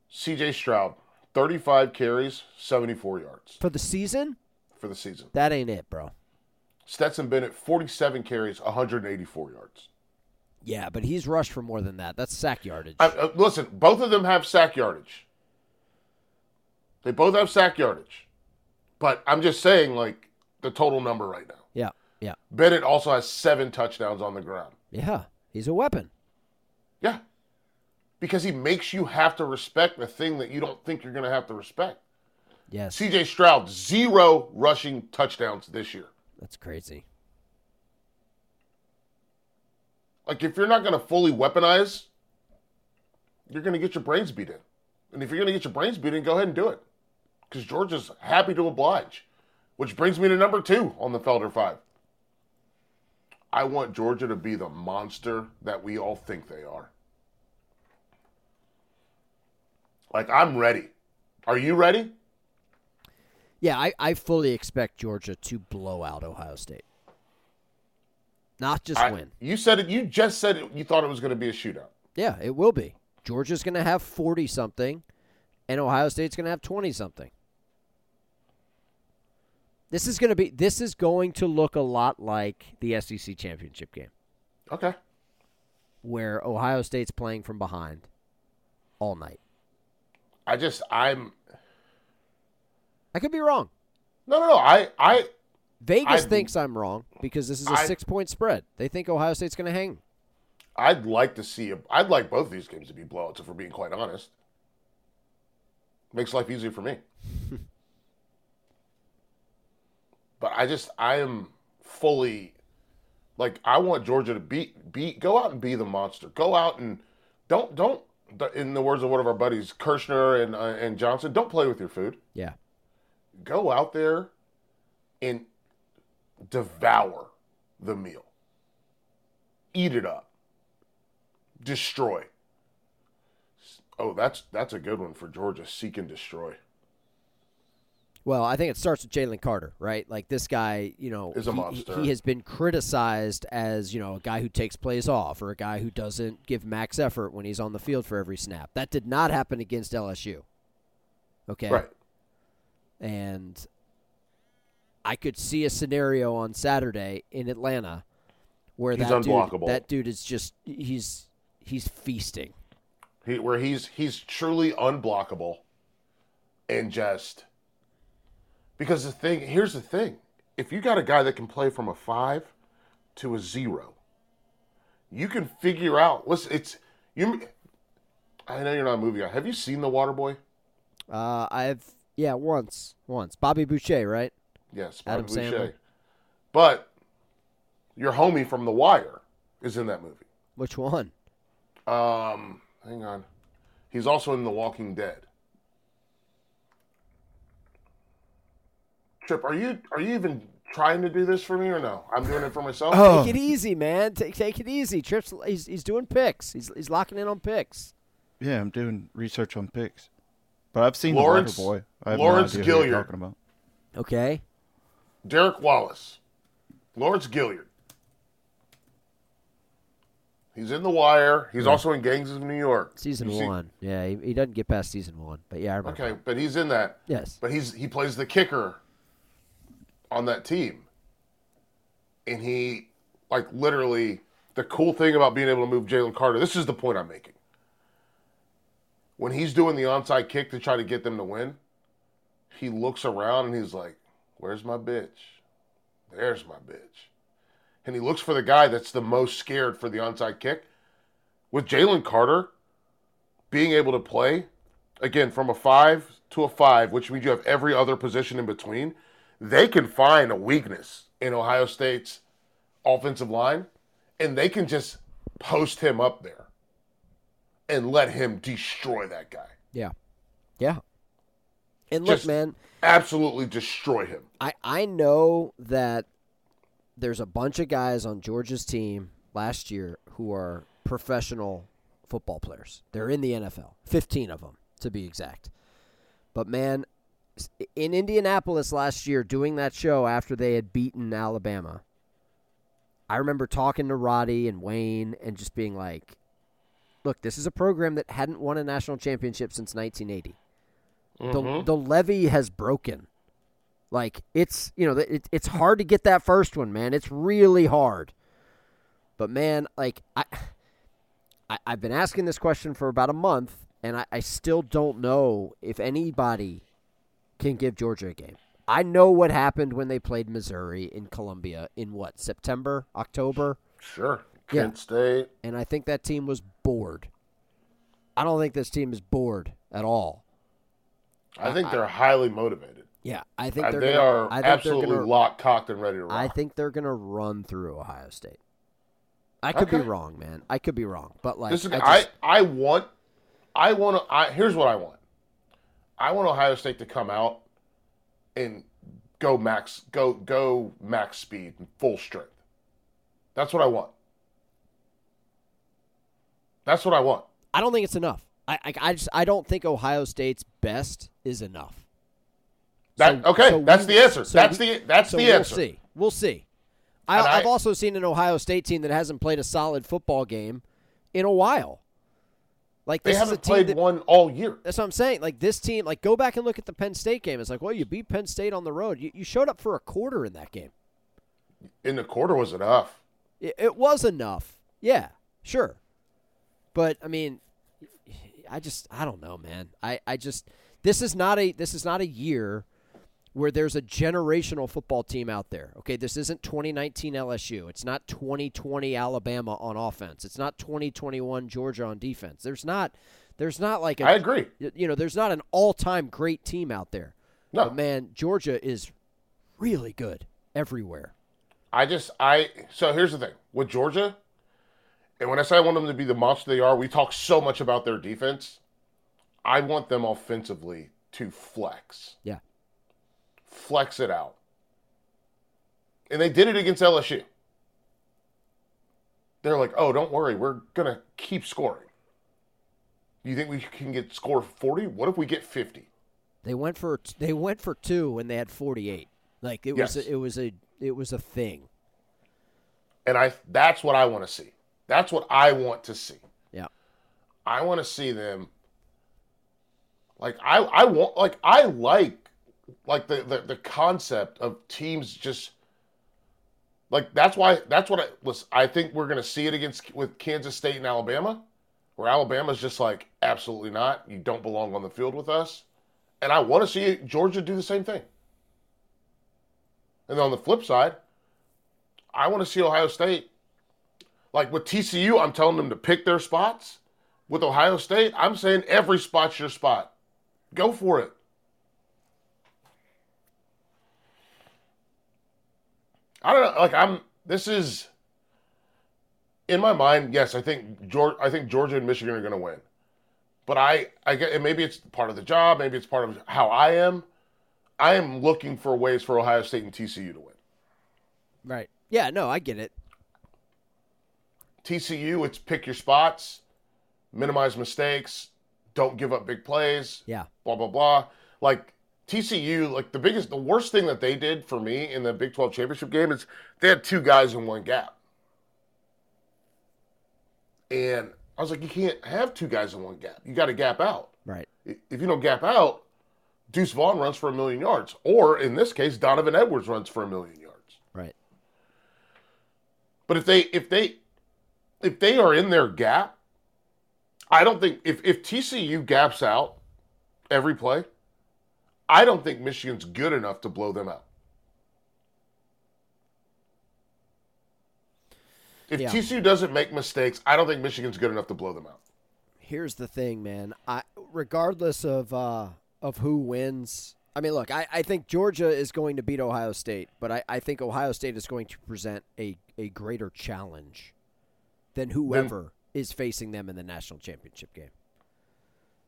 S2: C.J. Stroud, 35 carries, 74 yards
S1: For the season,
S2: for the season.
S1: that ain't it, bro.
S2: Stetson Bennett, 47 carries, 184 yards.
S1: Yeah, but he's rushed for more than that. That's sack yardage.
S2: I, uh, listen, both of them have sack yardage. They both have sack yardage. But I'm just saying, like, the total number right now.
S1: yeah, yeah,
S2: Bennett also has seven touchdowns on the ground.
S1: yeah. He's a weapon.
S2: Yeah. Because he makes you have to respect the thing that you don't think you're going to have to respect.
S1: Yes,
S2: CJ Stroud, zero rushing touchdowns this year.
S1: that's crazy.
S2: Like, if you're not going to fully weaponize, you're going to get your brains beat in. And if you're going to get your brains beat in, go ahead and do it. Because Georgia's happy to oblige. Which brings me to number two on the Felder Five. I want Georgia to be the monster that we all think they are. Like, I'm ready. Are you ready?
S1: Yeah, I, I fully expect Georgia to blow out Ohio State. Not just
S2: I-
S1: win.
S2: You said it. You just said it, you thought it was going to be a shootout.
S1: Yeah, it will be. Georgia's going to have 40 something, and Ohio State's going to have 20 something. This is going to be this is going to look a lot like the SEC championship game.
S2: Okay.
S1: where Ohio State's playing from behind all night.
S2: I just I'm
S1: I could be wrong.
S2: no no no I I
S1: Vegas
S2: I'd-
S1: thinks I'm wrong because this is a
S2: I-
S1: six point spread. They think Ohio State's going to hang.
S2: I'd like to see. A, I'd like both of these games to be blowouts, if we're being quite honest. Makes life easier for me. but I just, I am fully, like, I want Georgia to beat, beat, go out and be the monster. Go out and don't, don't. In the words of one of our buddies, Kirshner and uh, and Johnson, don't play with your food.
S1: Yeah.
S2: Go out there and devour the meal. Eat it up destroy. Oh, that's that's a good one for Georgia. Seek and destroy.
S1: Well, I think it starts with Jalen Carter, right? Like this guy, you know,
S2: Is a
S1: he-
S2: monster.
S1: He, has been criticized as, you know, a guy who takes plays off or a guy who doesn't give max effort when he's on the field for every snap. That did not happen against LSU. Okay.
S2: Right.
S1: And I could see a scenario on Saturday in Atlanta where
S2: He's
S1: that dude, that dude is just he's he's feasting.
S2: He, where he's he's truly unblockable, and just because the thing here's the thing: if you got a guy that can play from a five to a zero, you can figure out. Listen, it's you. I know you're not a movie guy. Have you seen The Water Boy?
S1: Uh, I've yeah once once Bobby Boucher right
S2: Yes,
S1: Adam
S2: Bobby
S1: Sandler.
S2: Boucher. But your homie from The Wire is in that movie.
S1: which one
S2: Um, hang on. He's also in The Walking Dead. Trip, are you are you even trying to do this for me or no? I'm doing it for myself.
S4: Oh.
S1: Take it easy, man. Take take it easy. Trips. He's he's doing picks. He's he's locking in on picks.
S4: Yeah, I'm doing research on picks. But I've seen
S2: Lawrence-
S4: the Water Boy. I have
S2: Lawrence
S4: no idea who you're
S2: Gilliard.
S4: talking about.
S1: Okay.
S2: Derek Wallace, Lawrence Gilliard. He's in The Wire. He's hmm. also in Gangs of New York.
S1: Season
S2: You see-
S1: one. Yeah, he, he doesn't get past season one, but yeah, I remember.
S2: Okay, but he's in that.
S1: Yes.
S2: But he's he plays the kicker on that team. And he like literally the cool thing about being able to move Jalen Carter, this is the point I'm making. When he's doing the onside kick to try to get them to win, he looks around and he's like, Where's my bitch? There's my bitch. And he looks for the guy that's the most scared for the onside kick. With Jalen Carter being able to play, again from a five to a five, which means you have every other position in between, they can find a weakness in Ohio State's offensive line, and they can just post him up there and let him destroy that guy.
S1: Yeah. Yeah. And look,
S2: Just-
S1: man,
S2: Absolutely destroy him.
S1: I I know that there's a bunch of guys on Georgia's team last year who are professional football players. They're in the NFL. 15 of them to be exact. But man, in Indianapolis last year doing that show after they had beaten Alabama. I remember talking to Roddy and Wayne and just being like, look, this is a program that hadn't won a national championship since 1980. The, mm-hmm. the levee has broken. Like it's you know it, it's hard to get that first one, man. It's really hard. But man, like I, I I've been asking this question for about a month, and I, I still don't know if anybody can give Georgia a game. I know what happened when they played Missouri in Columbia in what September, October,
S2: Sure.
S1: Yeah.
S2: Kent State.
S1: and I think that team was bored. I don't think this team is bored at all.
S2: I think they're highly motivated.
S1: Yeah, I think
S2: Uh,
S1: they're
S2: they
S1: gonna,
S2: are
S1: I think
S2: absolutely
S1: gonna,
S2: locked, cocked, and ready to rock.
S1: I think they're gonna run through Ohio State. I could be wrong, man. I could be wrong, but like
S2: Listen,
S1: I,
S2: I,
S1: just,
S2: I, want, I want to. I, here's what I want. I want Ohio State to come out and go max, go go max speed, and full strength. That's what I want. That's what I want.
S1: I don't think it's enough. I, I, I just I don't think Ohio State's best is enough.
S2: That
S1: So-
S2: okay?
S1: so
S2: that's
S1: we-
S2: the answer.
S1: so
S2: that's
S1: we-
S2: the that's the
S1: we'll
S2: answer.
S1: see. We'll see. I, I've also seen an Ohio State team that hasn't played a solid football game in a while. Like
S2: They
S1: this is a
S2: haven't
S1: team
S2: played
S1: that,
S2: one all year.
S1: That's what I'm saying. Like this team, like go back and look at the Penn State game. It's like, well, you beat Penn State on the road. You, you showed up for a quarter in that game.
S2: In the quarter was enough.
S1: It, it was enough. Yeah, sure. But I mean, I just I don't know, man. I I just this is not a this is not a year where there's a generational football team out there. Okay, this isn't 2019 LSU. It's not 2020 Alabama on offense. It's not 2021 Georgia on defense. There's not there's not like a
S2: I agree.
S1: you know, there's not an all-time great team out there.
S2: No.
S1: But man, Georgia is really good everywhere.
S2: I just I so here's the thing with Georgia, and when I say I want them to be the monster they are, we talk so much about their defense. I want them offensively to flex,
S1: Yeah.
S2: Flex it out, and they did it against LSU. They're like, "Oh, don't worry, we're gonna keep scoring." You think we can get score forty? What if we get fifty?
S1: They went for they went for two when they had 48. Like it was a, it was a it was a thing.
S2: And I that's what I want to see. That's what I want to see.
S1: Yeah.
S2: I want to see them like I I want like I like like the, the the concept of teams just like that's why that's what I was I think we're to see it against with Kansas State and Alabama where Alabama's just like absolutely not you don't belong on the field with us and I want to see Georgia do the same thing. And on the flip side, I want to see Ohio State like with TCU, I'm telling them to pick their spots. With Ohio State, I'm saying every spot's your spot. Go for it. I don't know. Like I'm. This is in my mind. Yes, I think Georgia. I think Georgia and Michigan are going to win. But I, I get. And maybe it's part of the job. Maybe it's part of how I am. I am looking for ways for Ohio State and TCU to win.
S1: Right. Yeah, no, I get it.
S2: TCU, it's pick your spots, minimize mistakes, don't give up big plays,
S1: Yeah.
S2: blah blah blah. Like TCU, like the biggest, the worst thing that they did for me in the Big 12 championship game is they had two guys in one gap, and I was like, you can't have two guys in one gap. You got to gap out.
S1: Right.
S2: If you don't gap out, Deuce Vaughn runs for a million yards, or in this case, Donovan Edwards runs for a million yards.
S1: Right.
S2: But if they if they if they are in their gap, I don't think if if TCU gaps out every play, I don't think Michigan's good enough to blow them out. If
S1: Yeah.
S2: TCU doesn't make mistakes, I don't think Michigan's good enough to blow them out.
S1: Here's the thing, man. I regardless of uh of who wins, I mean, look, I, I think Georgia is going to beat Ohio State, but I, I think Ohio State is going to present a, a greater challenge than whoever is facing them in the national championship game.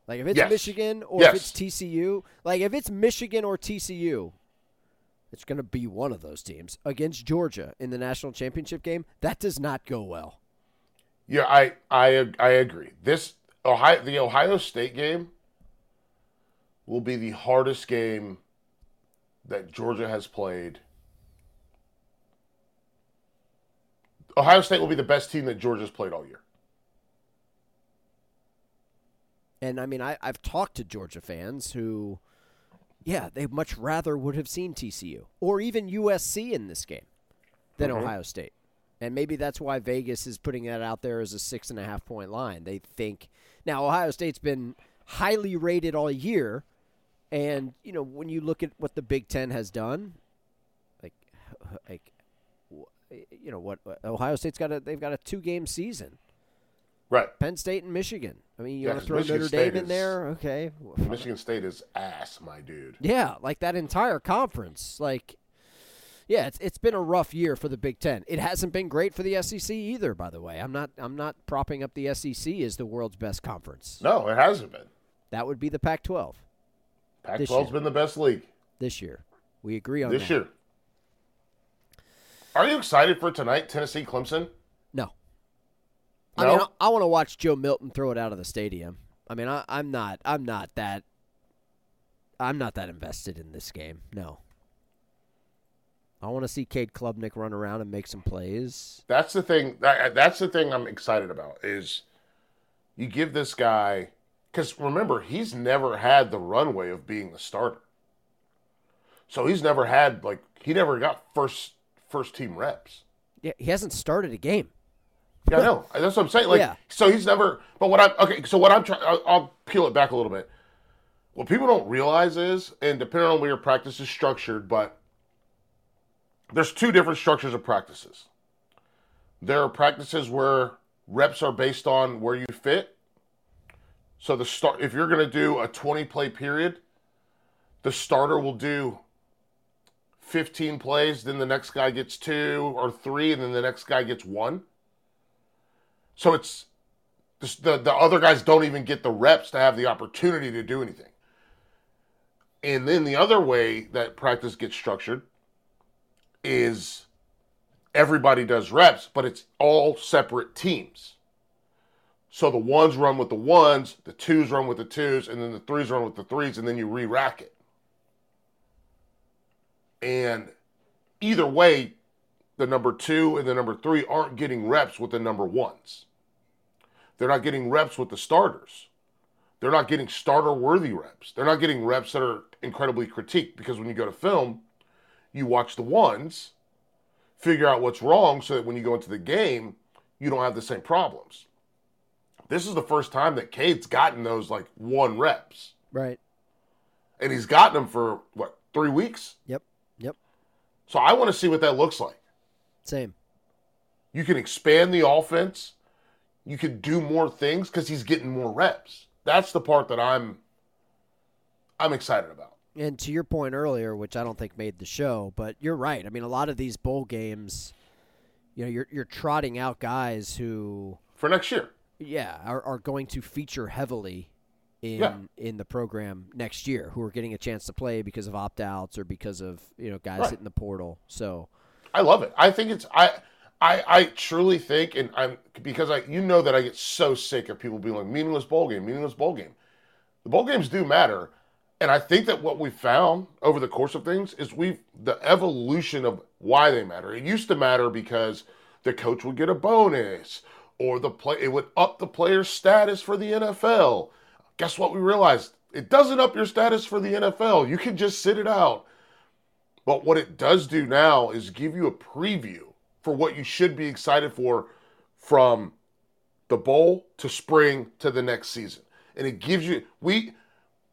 S1: Like if it's
S2: Yes.
S1: Michigan or
S2: Yes.
S1: if it's TCU, like if it's Michigan or TCU, it's going to be one of those teams against Georgia in the national championship game. That does not go well.
S2: Yeah, I I I agree. This Ohio the Ohio State game will be the hardest game that Georgia has played. Ohio State will be the best team that Georgia's played all year.
S1: And I mean, I, I've talked to Georgia fans who, yeah, they much rather would have seen TCU or even USC in this game than
S2: Mhm.
S1: Ohio State. And maybe that's why Vegas is putting that out there as a six and a half point line. They think now Ohio State's been highly rated all year, and you know when you look at what the Big Ten has done, like, like, you know what Ohio State's got a they've got a two game season.
S2: Right.
S1: Penn State and Michigan. I mean, you
S2: Yeah,
S1: want to throw
S2: Michigan
S1: Notre
S2: State
S1: Dame in
S2: is-
S1: there? Okay.
S2: Michigan State is ass, my dude.
S1: Yeah, like that entire conference. Like, yeah, it's it's been a rough year for the Big Ten. It hasn't been great for the SEC either. By the way, I'm not I'm not propping up the SEC as the world's best conference.
S2: No, it hasn't been.
S1: That would be the Pac-12
S2: Pac-12's been the best league
S1: this year. We agree on
S2: this
S1: that.
S2: year. Are you excited for tonight, Tennessee Clemson?
S1: No. I mean, I, I want to watch Joe Milton throw it out of the stadium. I mean, I, I'm not. I'm not that. I'm not that invested in this game. No. I want to see Cade Klubnik run around and make some plays.
S2: That's the thing. That, that's the thing I'm excited about is you give this guy because remember he's never had the runway of being the starter. So he's never had like he never got first first team reps.
S1: Yeah, he hasn't started a game.
S2: Yeah, I know. That's what I'm saying. Like,
S1: Yeah.
S2: so he's never. But what I'm okay. So what I'm trying, I'll, I'll peel it back a little bit. What people don't realize is, and depending on where your practice is structured, but there's two different structures of practices. There are practices where reps are based on where you fit. So the start, if you're going to do a 20 play period, the starter will do 15 plays, then the next guy gets two or three, and then the next guy gets one. So it's the, the, the other guys don't even get the reps to have the opportunity to do anything. And then the other way that practice gets structured is everybody does reps, but it's all separate teams. So the ones run with the ones, the twos run with the twos, and then the threes run with the threes, and then you re rack it. And either way, the number two and the number three aren't getting reps with the number ones. They're not getting reps with the starters. They're not getting starter worthy reps. They're not getting reps that are incredibly critiqued because when you go to film, you watch the ones, figure out what's wrong so that when you go into the game, you don't have the same problems. This is the first time that Cade's gotten those like one reps.
S1: Right.
S2: And he's gotten them for what, three weeks?
S1: Yep. Yep.
S2: So I want to see what that looks like.
S1: Same.
S2: You can expand the offense. You can do more things because he's getting more reps. That's the part that I'm I'm excited about.
S1: And to your point earlier, which I don't think made the show, but you're right. I mean, a lot of these bowl games, you know, you're you're trotting out guys who,
S2: For next year.
S1: yeah, are, are going to feature heavily in
S2: Yeah.
S1: in the program next year, who are getting a chance to play because of opt outs or because of you know guys
S2: Right.
S1: hitting the portal. So
S2: I love it. I think it's I I I truly think and I'm because I you know that I get so sick of people being like meaningless bowl game, meaningless bowl game. The bowl games do matter. And I think that what we found over the course of things is we've the evolution of why they matter. It used to matter because the coach would get a bonus or the play it would up the player's status for the NFL. Guess what we realized? It doesn't up your status for the NFL. You can just sit it out. But what it does do now is give you a preview for what you should be excited for from the bowl to spring to the next season. And it gives you we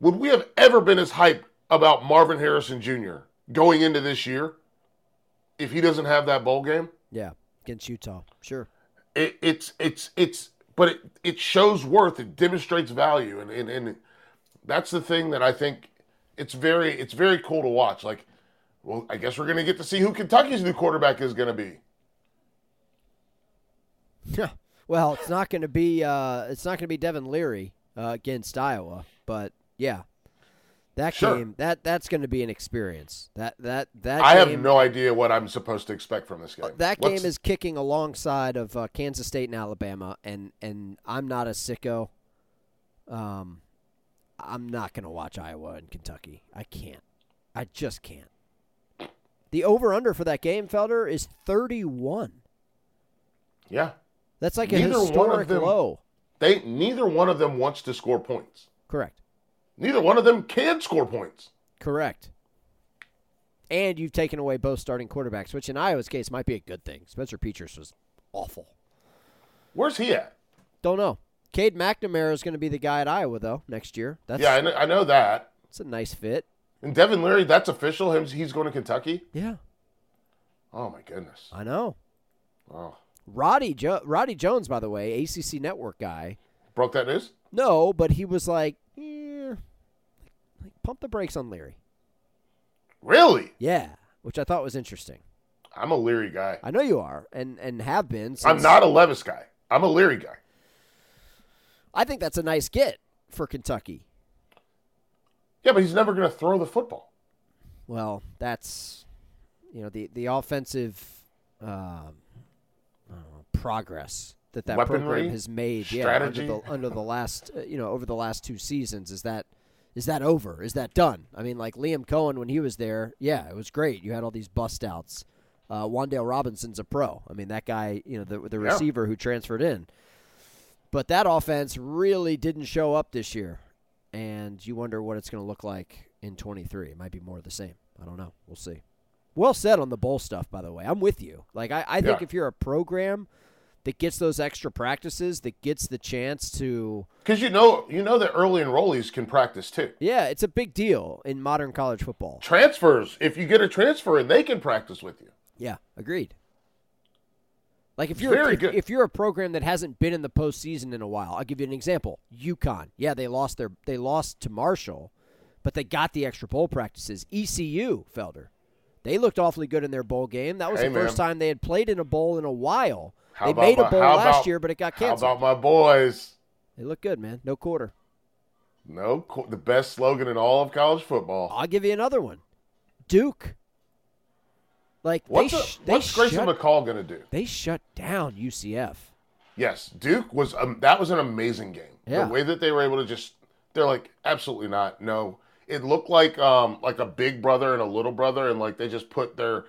S2: would we have ever been as hyped about Marvin Harrison Jr. going into this year if he doesn't have that bowl game?
S1: yeah, against Utah, sure.
S2: It, it's it's it's but it it shows worth, it demonstrates value and, and and that's the thing that I think it's very it's very cool to watch. Like well, I guess we're going to get to see who Kentucky's new quarterback is going to be. Yeah.
S1: well, it's not going to be uh, it's not going to be Devin Leary uh, against Iowa, but yeah, that
S2: Sure.
S1: game that that's going to be an experience. That that that
S2: I have no idea what I'm supposed to expect from this game.
S1: that
S2: What's-
S1: game is kicking alongside of uh, Kansas State and Alabama, and and I'm not a sicko. Um, I'm not going to watch Iowa and Kentucky. I can't. I just can't. The over under for that game, Felder, is 31.
S2: yeah.
S1: That's like a
S2: Neither one of
S1: historic
S2: them-
S1: low.
S2: They neither one of them wants to score points.
S1: Correct.
S2: Neither one of them can score points.
S1: Correct. And you've taken away both starting quarterbacks, which in Iowa's case might be a good thing. Spencer Petras was awful.
S2: Where's he at?
S1: Don't know. Cade McNamara is going to be the guy at Iowa though next year. That's
S2: yeah, I know, I know that.
S1: It's a nice fit.
S2: And Devin Leary, that's official. Him, he's going to Kentucky.
S1: Yeah,
S2: Oh my goodness.
S1: I know.
S2: Oh,
S1: Roddy jo- Roddy Jones, by the way, ACC Network guy.
S2: broke that news.
S1: No, but he was like, eh, like pump the brakes on Leary.
S2: Really?
S1: Yeah, which I thought was interesting.
S2: I'm a Leary guy.
S1: I know you are, and and have been. Since,
S2: I'm not a Levis guy. I'm a Leary guy.
S1: I think that's a nice get for Kentucky.
S2: Yeah, but he's never going to throw the football.
S1: Well, that's you know the the offensive um, know, progress that that
S2: Weaponry?
S1: program has made. Yeah, under the under the last uh, you know over the last two seasons is that is that over? Is that done? I mean, like Liam Coen when he was there, yeah, it was great. You had all these bust outs. Uh, Wan'Dale Robinson's a pro. I mean, that guy, you know, the the
S2: Yeah.
S1: receiver who transferred in. But that offense really didn't show up this year, and you wonder what it's going to look like in 23. It might be more of the same. I don't know. We'll see. Well said on the bowl stuff, by the way. I'm with you. Like I, I think
S2: Yeah.
S1: if you're a program that gets those extra practices, that gets the chance to.
S2: Because you know, you know that early enrollees can practice too.
S1: Yeah, it's a big deal in modern college football.
S2: Transfers, if you get a transfer and they can practice with you.
S1: Yeah, agreed. Like if you're if, if you're a program that hasn't been in the postseason in a while, I'll give you an example. UConn, yeah, they lost their they lost to Marshall, but they got the extra bowl practices. ECU, Felder, they looked awfully good in their bowl game. That was
S2: Hey,
S1: the first time they had played in a bowl in a while.
S2: How
S1: they made a bowl last
S2: about-
S1: year, but it got canceled.
S2: How about my boys?
S1: they look good, man. No quarter.
S2: No, the best slogan in all of college football.
S1: I'll give you another one. Duke. Like
S2: What's,
S1: they,
S2: a-
S1: sh- they
S2: what's Grayson
S1: shut,
S2: McCall going to do?
S1: they shut down UCF.
S2: Yes, Duke was um, that was an amazing game.
S1: Yeah.
S2: The way that they were able to just they're like absolutely not. No. It looked like um like a big brother and a little brother and like they just put their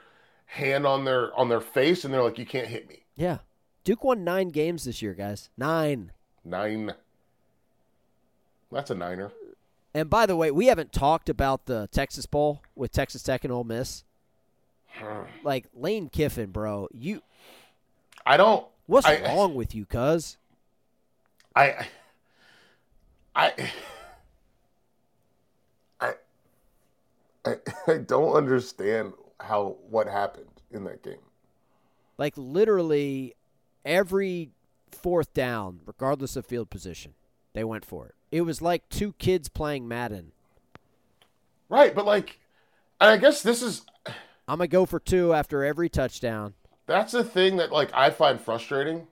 S2: hand on their on their face and they're like you can't hit me.
S1: Yeah. Duke won nine games this year, guys. Nine.
S2: 9 That's a niner.
S1: And by the way, we haven't talked about the Texas Bowl with Texas Tech and Ole Miss. Like Lane Kiffin, bro. You
S2: I don't
S1: what's
S2: I-
S1: wrong with you, cuz?
S2: I I I I, I don't understand how what happened in that game.
S1: Like literally every fourth down, regardless of field position, they went for it. It was like two kids playing Madden.
S2: Right, but like and I guess this is
S1: I'm gonna go for two after every touchdown.
S2: that's the thing that like I find frustrating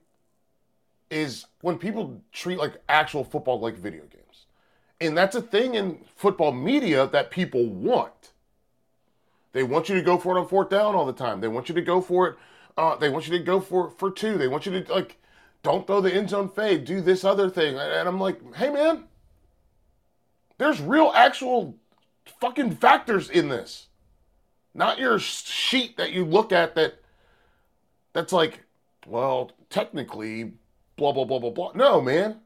S2: is when people treat like actual football like video games. And that's a thing in football media that people want. They want you to go for it on fourth down all the time. They want you to go for it. Uh, they want you to go for for two. They want you to like don't throw the end zone fade. Do this other thing. And I'm like, hey man, there's real actual fucking factors in this. Not your sheet that you look at that that's like, well, technically, blah, blah, blah, blah, blah. No, man.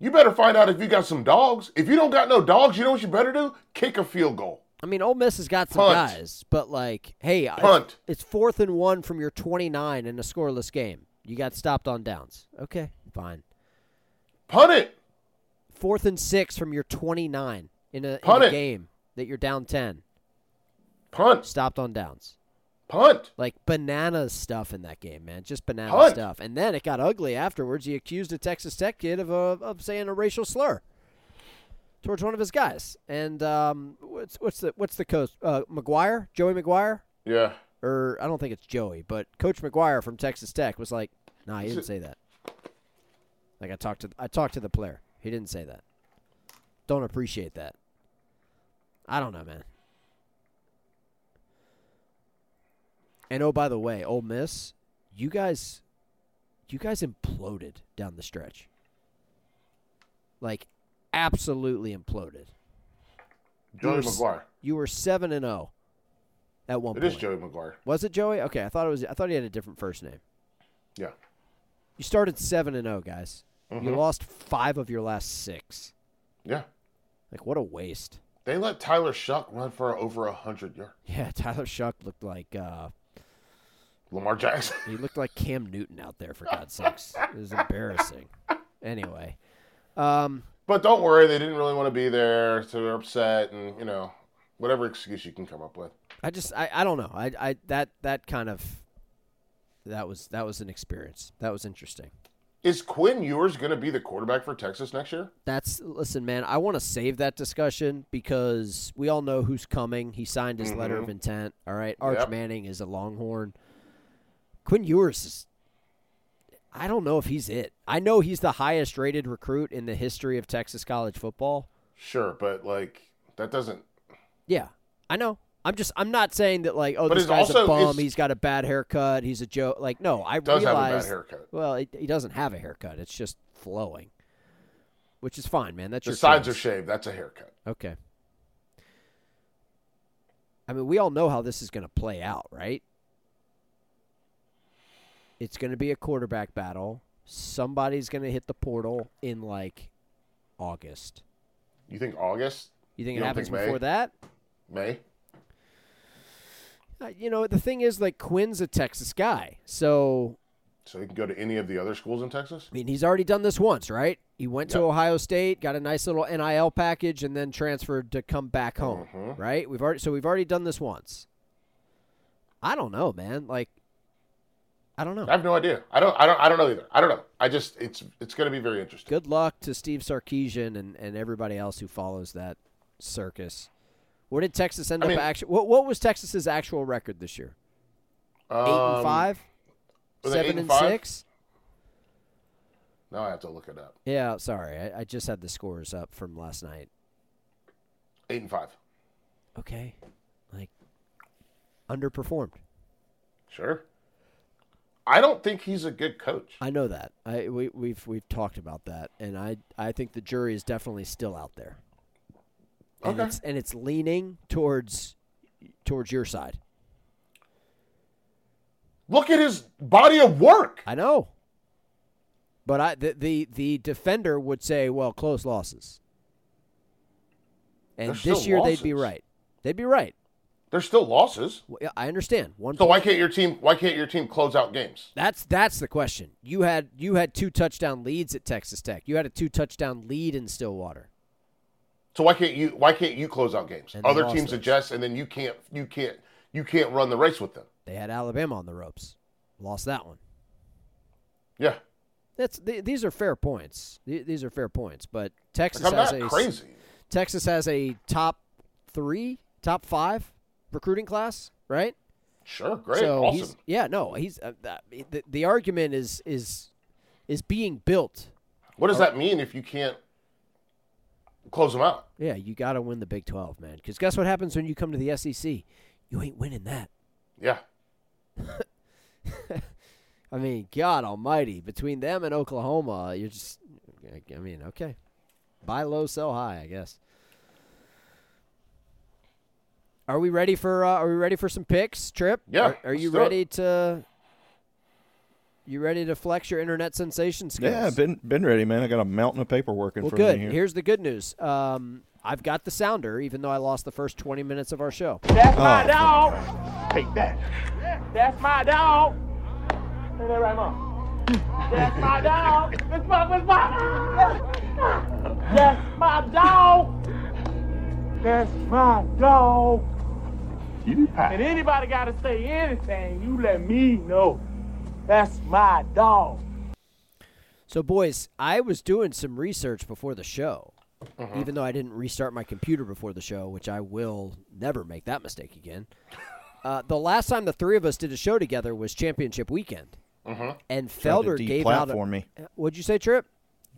S2: You better find out if you got some dogs. If you don't got no dogs, you know what you better do? Kick a field goal.
S1: I mean, Ole Miss has got some
S2: Punt.
S1: guys, but like, hey, it's-
S2: Punt.
S1: It's, fourth and one from your 29 in a scoreless game. You got stopped on downs. Okay, fine.
S2: Punt it.
S1: Fourth and six from your 29 in a, in a game that you're down 10.
S2: Punt.
S1: Stopped on downs.
S2: Punt.
S1: Like banana stuff in that game, man. Just banana
S2: Punt.
S1: stuff. And then it got ugly afterwards. He accused a Texas Tech kid of, uh, of saying a racial slur towards one of his guys. And um, what's what's the what's the coach? Uh, McGuire, Joey McGuire,
S2: Yeah.
S1: or I don't think it's Joey, but Coach McGuire from Texas Tech was like, "Nah, he didn't say that." Like I talked to I talked to the player. He didn't say that. Don't appreciate that. I don't know, man. And oh, by the way, Ole Miss, you guys, you guys imploded down the stretch. Like, absolutely imploded.
S2: Joey
S1: You were
S2: McGuire.
S1: You were seven and zero at one
S2: It
S1: point.
S2: is Joey McGuire.
S1: Was it Joey? Okay, I thought it was. I thought he had a different first name.
S2: Yeah.
S1: You started seven and zero, guys. You
S2: Mhm.
S1: lost five of your last six.
S2: Yeah.
S1: Like, what a waste.
S2: They let Tyler Shough run for over a hundred yards.
S1: Yeah, Tyler Shough looked like uh,
S2: Lamar Jackson.
S1: he looked like Cam Newton out there. For God's sakes, it was embarrassing. Anyway, um,
S2: But don't worry, they didn't really want to be there, so they're upset, and you know, whatever excuse you can come up with.
S1: I just I, I don't know. I I that that kind of that was that was an experience. That was interesting.
S2: Is Quinn Ewers going to be the quarterback for Texas next year?
S1: That's listen, man. I want to save that discussion because we all know who's coming. He signed his letter of intent. All right, Arch
S2: Yep.
S1: Manning is a Longhorn. Quinn Ewers is. I don't know if he's it. I know he's the highest rated recruit in the history of Texas college football.
S2: Sure, but like that doesn't.
S1: Yeah, I know. I'm just. I'm not saying that like, oh,
S2: But
S1: this guy's a bum. He's got a bad haircut. He's a joke. Like, no, I
S2: Does have a bad haircut.
S1: Well, he, he doesn't have a haircut. It's just flowing, which is fine, man. That's
S2: The
S1: your
S2: sides
S1: choice.
S2: are shaved. That's a haircut.
S1: Okay. I mean, we all know how this is going to play out, right? It's going to be a quarterback battle. Somebody's going to hit the portal in like August.
S2: You think August,
S1: You think
S2: You
S1: it happens
S2: think
S1: before that?
S2: May?
S1: Uh, you know, the thing is, like, Quinn's a Texas guy. So
S2: So he can go to any of the other schools in Texas.
S1: I mean, he's already done this once, right? He went to Ohio State, got a nice little NIL package, and then transferred to come back home,
S2: Mhm.
S1: right? We've already so we've already done this once. I don't know, man. Like, I don't know.
S2: I have no idea. I don't. I don't. I don't know either. I don't know. I just. It's. It's going to be very interesting.
S1: Good luck to Steve Sarkisian and, and everybody else who follows that circus. Where did Texas end
S2: I
S1: up?
S2: mean-
S1: Actually, what what was Texas's actual record this year? Eight and
S2: Um,
S1: five,
S2: was it eight
S1: seven
S2: and
S1: and
S2: five?
S1: six.
S2: Now I have to look it up.
S1: Yeah, sorry, I, I just had the scores up from last night.
S2: Eight and five.
S1: Okay, like underperformed.
S2: Sure. I don't think he's a good coach.
S1: I know that. I we, we've we've talked about that, and I I think the jury is definitely still out there. And
S2: Okay.
S1: it's and it's leaning towards towards your side.
S2: Look at his body of work.
S1: I know. But I the the, the defender would say, well, close losses. And
S2: They're
S1: this year they'd be right. They'd be right.
S2: There's still losses.
S1: Well, yeah, I understand. One
S2: So why can't your team? Why can't your team close out games?
S1: That's that's the question. You had you had two touchdown leads at Texas Tech. You had a two touchdown lead in Stillwater.
S2: So why can't you? Why can't you close out games?
S1: And
S2: Other teams
S1: those.
S2: adjust, and then you can't. You can't. You can't run the race with them.
S1: They had Alabama on the ropes. Lost that one.
S2: Yeah.
S1: That's th- these are fair points. Th- These are fair points, but Texas
S2: Like,
S1: has
S2: not
S1: a
S2: crazy.
S1: Texas has a top 3, top 5 recruiting class, right?
S2: Sure. Great.
S1: so
S2: awesome.
S1: he's yeah, no, he's uh, the, the argument is is is being built.
S2: What does that mean if you can't close them out?
S1: Yeah, you got to win the Big 12, man. Cuz guess what happens when you come to the SEC? You ain't winning that.
S2: Yeah.
S1: I mean, God Almighty, between them and Oklahoma, you're just. I mean, okay, buy low, sell high, I guess. Are we ready for? Uh, are we ready for some picks, Trip?
S2: Yeah,
S1: Are, are you
S2: do it.
S1: ready to? You ready to flex your internet sensation skills?
S4: Yeah, been been ready, man. I got a mountain of paperwork in
S1: well,
S4: front
S1: good.
S4: of me here.
S1: Here's the good news. Um, I've got the sounder, even though I lost the first 20 minutes of our show.
S3: That's my
S4: Oh.
S3: dog. Take that. That's my dog. Say that right, mom. That's my dog. This fuck was my That's my dog. That's my dog. And anybody got to say anything, you let me know. That's my dog.
S1: So, boys, I was doing some research before the show,
S2: Mm-hmm.
S1: even though I didn't restart my computer before the show, which I will never make that mistake again. Uh, the last time the three of us did a show together was Championship Weekend,
S2: Mm-hmm.
S1: and Felder gave out. A,
S4: me.
S1: what'd you say, Trip?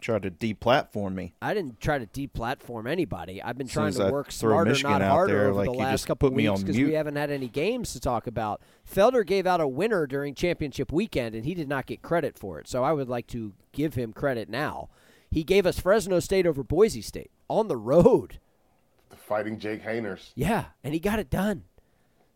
S4: Tried to deplatform me.
S1: I didn't try to deplatform anybody. I've been trying
S4: as
S1: to
S4: I
S1: work
S4: throw
S1: smarter,
S4: Michigan
S1: not
S4: out
S1: harder,
S4: there,
S1: over
S4: like
S1: the
S4: you
S1: last
S4: just
S1: couple
S4: put me
S1: weeks
S4: on
S1: because we haven't had any games to talk about. Felder gave out a winner during championship weekend, and he did not get credit for it. So I would like to give him credit now. He gave us Fresno State over Boise State on the road.
S2: The fighting Jake Haeners.
S1: Yeah, and he got it done.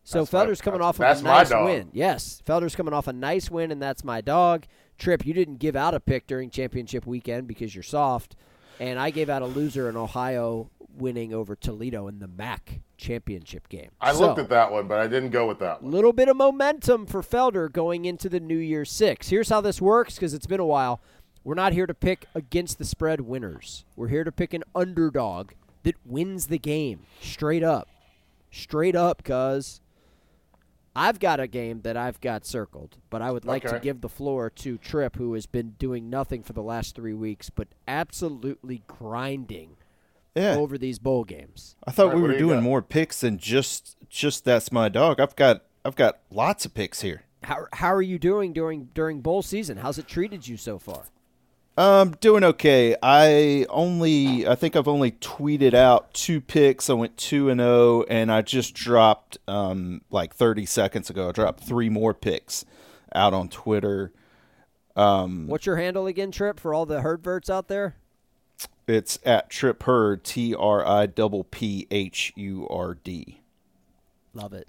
S1: So
S2: That's my-
S1: Felder's coming off of a nice win. Yes, Felder's coming off a nice win, and that's my dog. Trip, you didn't give out a pick during championship weekend because you're soft, and I gave out a loser in Ohio winning over Toledo in the MAC championship game.
S2: I
S1: So,
S2: looked at that one, but I didn't go with that one.
S1: little bit of momentum for Felder going into the New Year Six. Here's how this works because it's been a while. We're not here to pick against the spread winners. We're here to pick an underdog that wins the game straight up. Straight up, cuz. I've got a game that I've got circled, but I would like to give the floor to Trip, who has been doing nothing for the last three weeks, but absolutely grinding
S4: Yeah,
S1: over these bowl games.
S4: I thought
S2: Alright,
S4: we were
S2: do
S4: doing
S2: got?
S4: more picks than just just that's my dog. I've got I've got lots of picks here.
S1: How, how are you doing during during bowl season? How's it treated you so far?
S4: Um, doing okay. I only, I think I've only tweeted out two picks. I went two and zero, and I just dropped um like thirty seconds ago. I dropped three more picks out on Twitter. Um,
S1: What's your handle again, Trip, for all the herdverts out there?
S4: it's at Trip Hurd, T R I double P H U R D.
S1: Love it.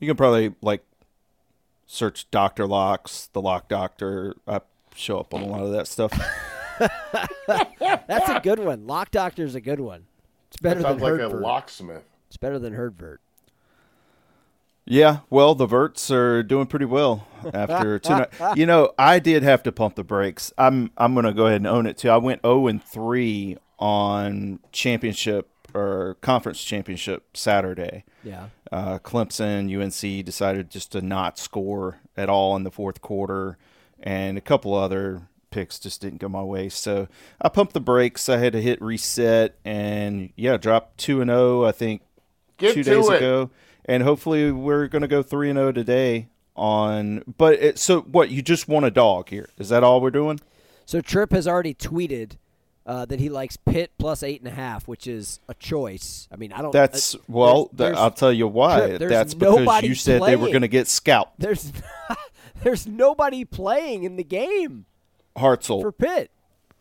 S4: You can probably like search Doctor Locks, the Lock Doctor. I show up on a lot of that stuff.
S1: That's a good one. Lock Doctor's is a good one. It's better
S2: That
S1: than
S2: sounds like a
S1: Herdvert.
S2: locksmith.
S1: It's better than Herdvert.
S4: Yeah, well, the Verts are doing pretty well after two. night- you know, I did have to pump the brakes. I'm I'm going to go ahead and own it too. I went 0 and 3 on championship or conference championship Saturday.
S1: Yeah.
S4: Uh, Clemson, UNC decided just to not score at all in the fourth quarter, and a couple other picks just didn't go my way. So I pumped the brakes. I had to hit reset, and yeah, dropped two and zero. I think
S2: Get
S4: two days
S2: it.
S4: ago, and hopefully we're going to go three and zero today. On, but it, so what? You just want a dog here? Is that all we're doing?
S1: So Trip has already tweeted uh, that he likes Pitt plus eight and a half, which is a choice. I mean, I don't.
S4: That's
S1: uh,
S4: well.
S1: there's-
S4: th- I'll tell you why.
S1: Trip,
S4: That's because you said they were going to get scalped.
S1: there's there's nobody playing in the game
S4: Hartzell,
S1: for Pitt.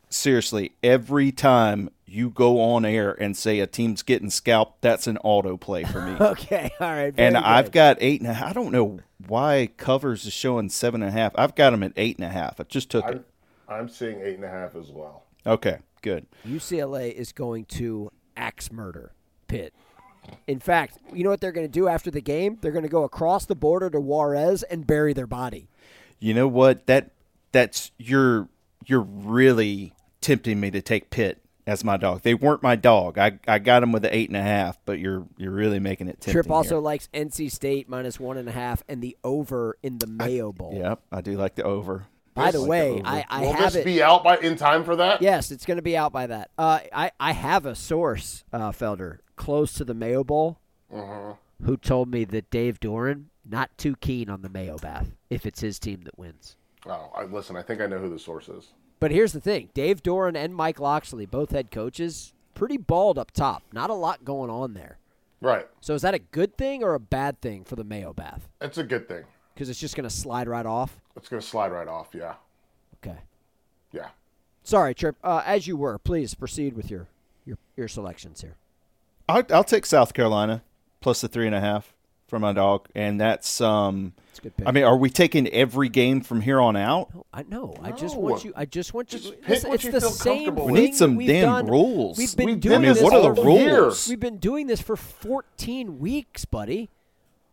S4: seriously, every time you go on air and say a team's getting scalped, that's an auto play for me.
S1: Okay, all right. very
S4: and I've
S1: good.
S4: got eight and a half. I don't know why covers is showing seven and a half. I've got them at eight and a half. I just took it.
S2: I'm, I'm seeing eight and a half as well.
S4: Okay, good.
S1: UCLA is going to axe murder Pitt. In fact, you know what they're going to do after the game? They're going to go across the border to Juarez and bury their body.
S4: You know what? That that's you're you're really tempting me to take Pitt as my dog. They weren't my dog. I I got them with the eight and a half, but you're you're really making it tempting.
S1: Trip also
S4: here.
S1: likes NC State minus one and a half and the over in the Mayo Bowl.
S4: Yep, I do like the over.
S1: By the way. I, I
S2: Will
S1: have
S2: this
S1: it.
S2: be out by in time for that?
S1: Yes, it's going to be out by that. Uh, I I have a source, uh, Felder, close to the Mayo Bowl,
S2: Mm-hmm.
S1: who told me that Dave Doeren not too keen on the Mayo Bath if it's his team that wins.
S2: Oh, I, listen. I think I know who the source is.
S1: But here's the thing: Dave Doeren and Mike Locksley, both head coaches, pretty bald up top. Not a lot going on there.
S2: Right.
S1: So is that a good thing or a bad thing for the Mayo Bath?
S2: It's a good thing.
S1: Because it's just going to slide right off.
S2: It's going to slide right off. Yeah.
S1: Okay.
S2: Yeah.
S1: Sorry, Trip. Uh, as you were, please proceed with your your, your selections here.
S4: I'll, I'll take South Carolina plus the three and a half for my dog, and that's um.
S1: It's a good pick.
S4: I mean, are we taking every game from here on out?
S1: No, I know. I just want you. I just want you.
S2: Just pick what
S1: it's
S2: you
S1: the
S2: feel
S1: same
S2: comfortable
S1: thing.
S4: We need some damn
S1: done-
S4: rules.
S1: We've been
S2: We
S1: doing
S2: did
S4: I mean,
S1: this.
S4: what are the rules?
S2: years.
S1: We've been doing this for 14 weeks, buddy.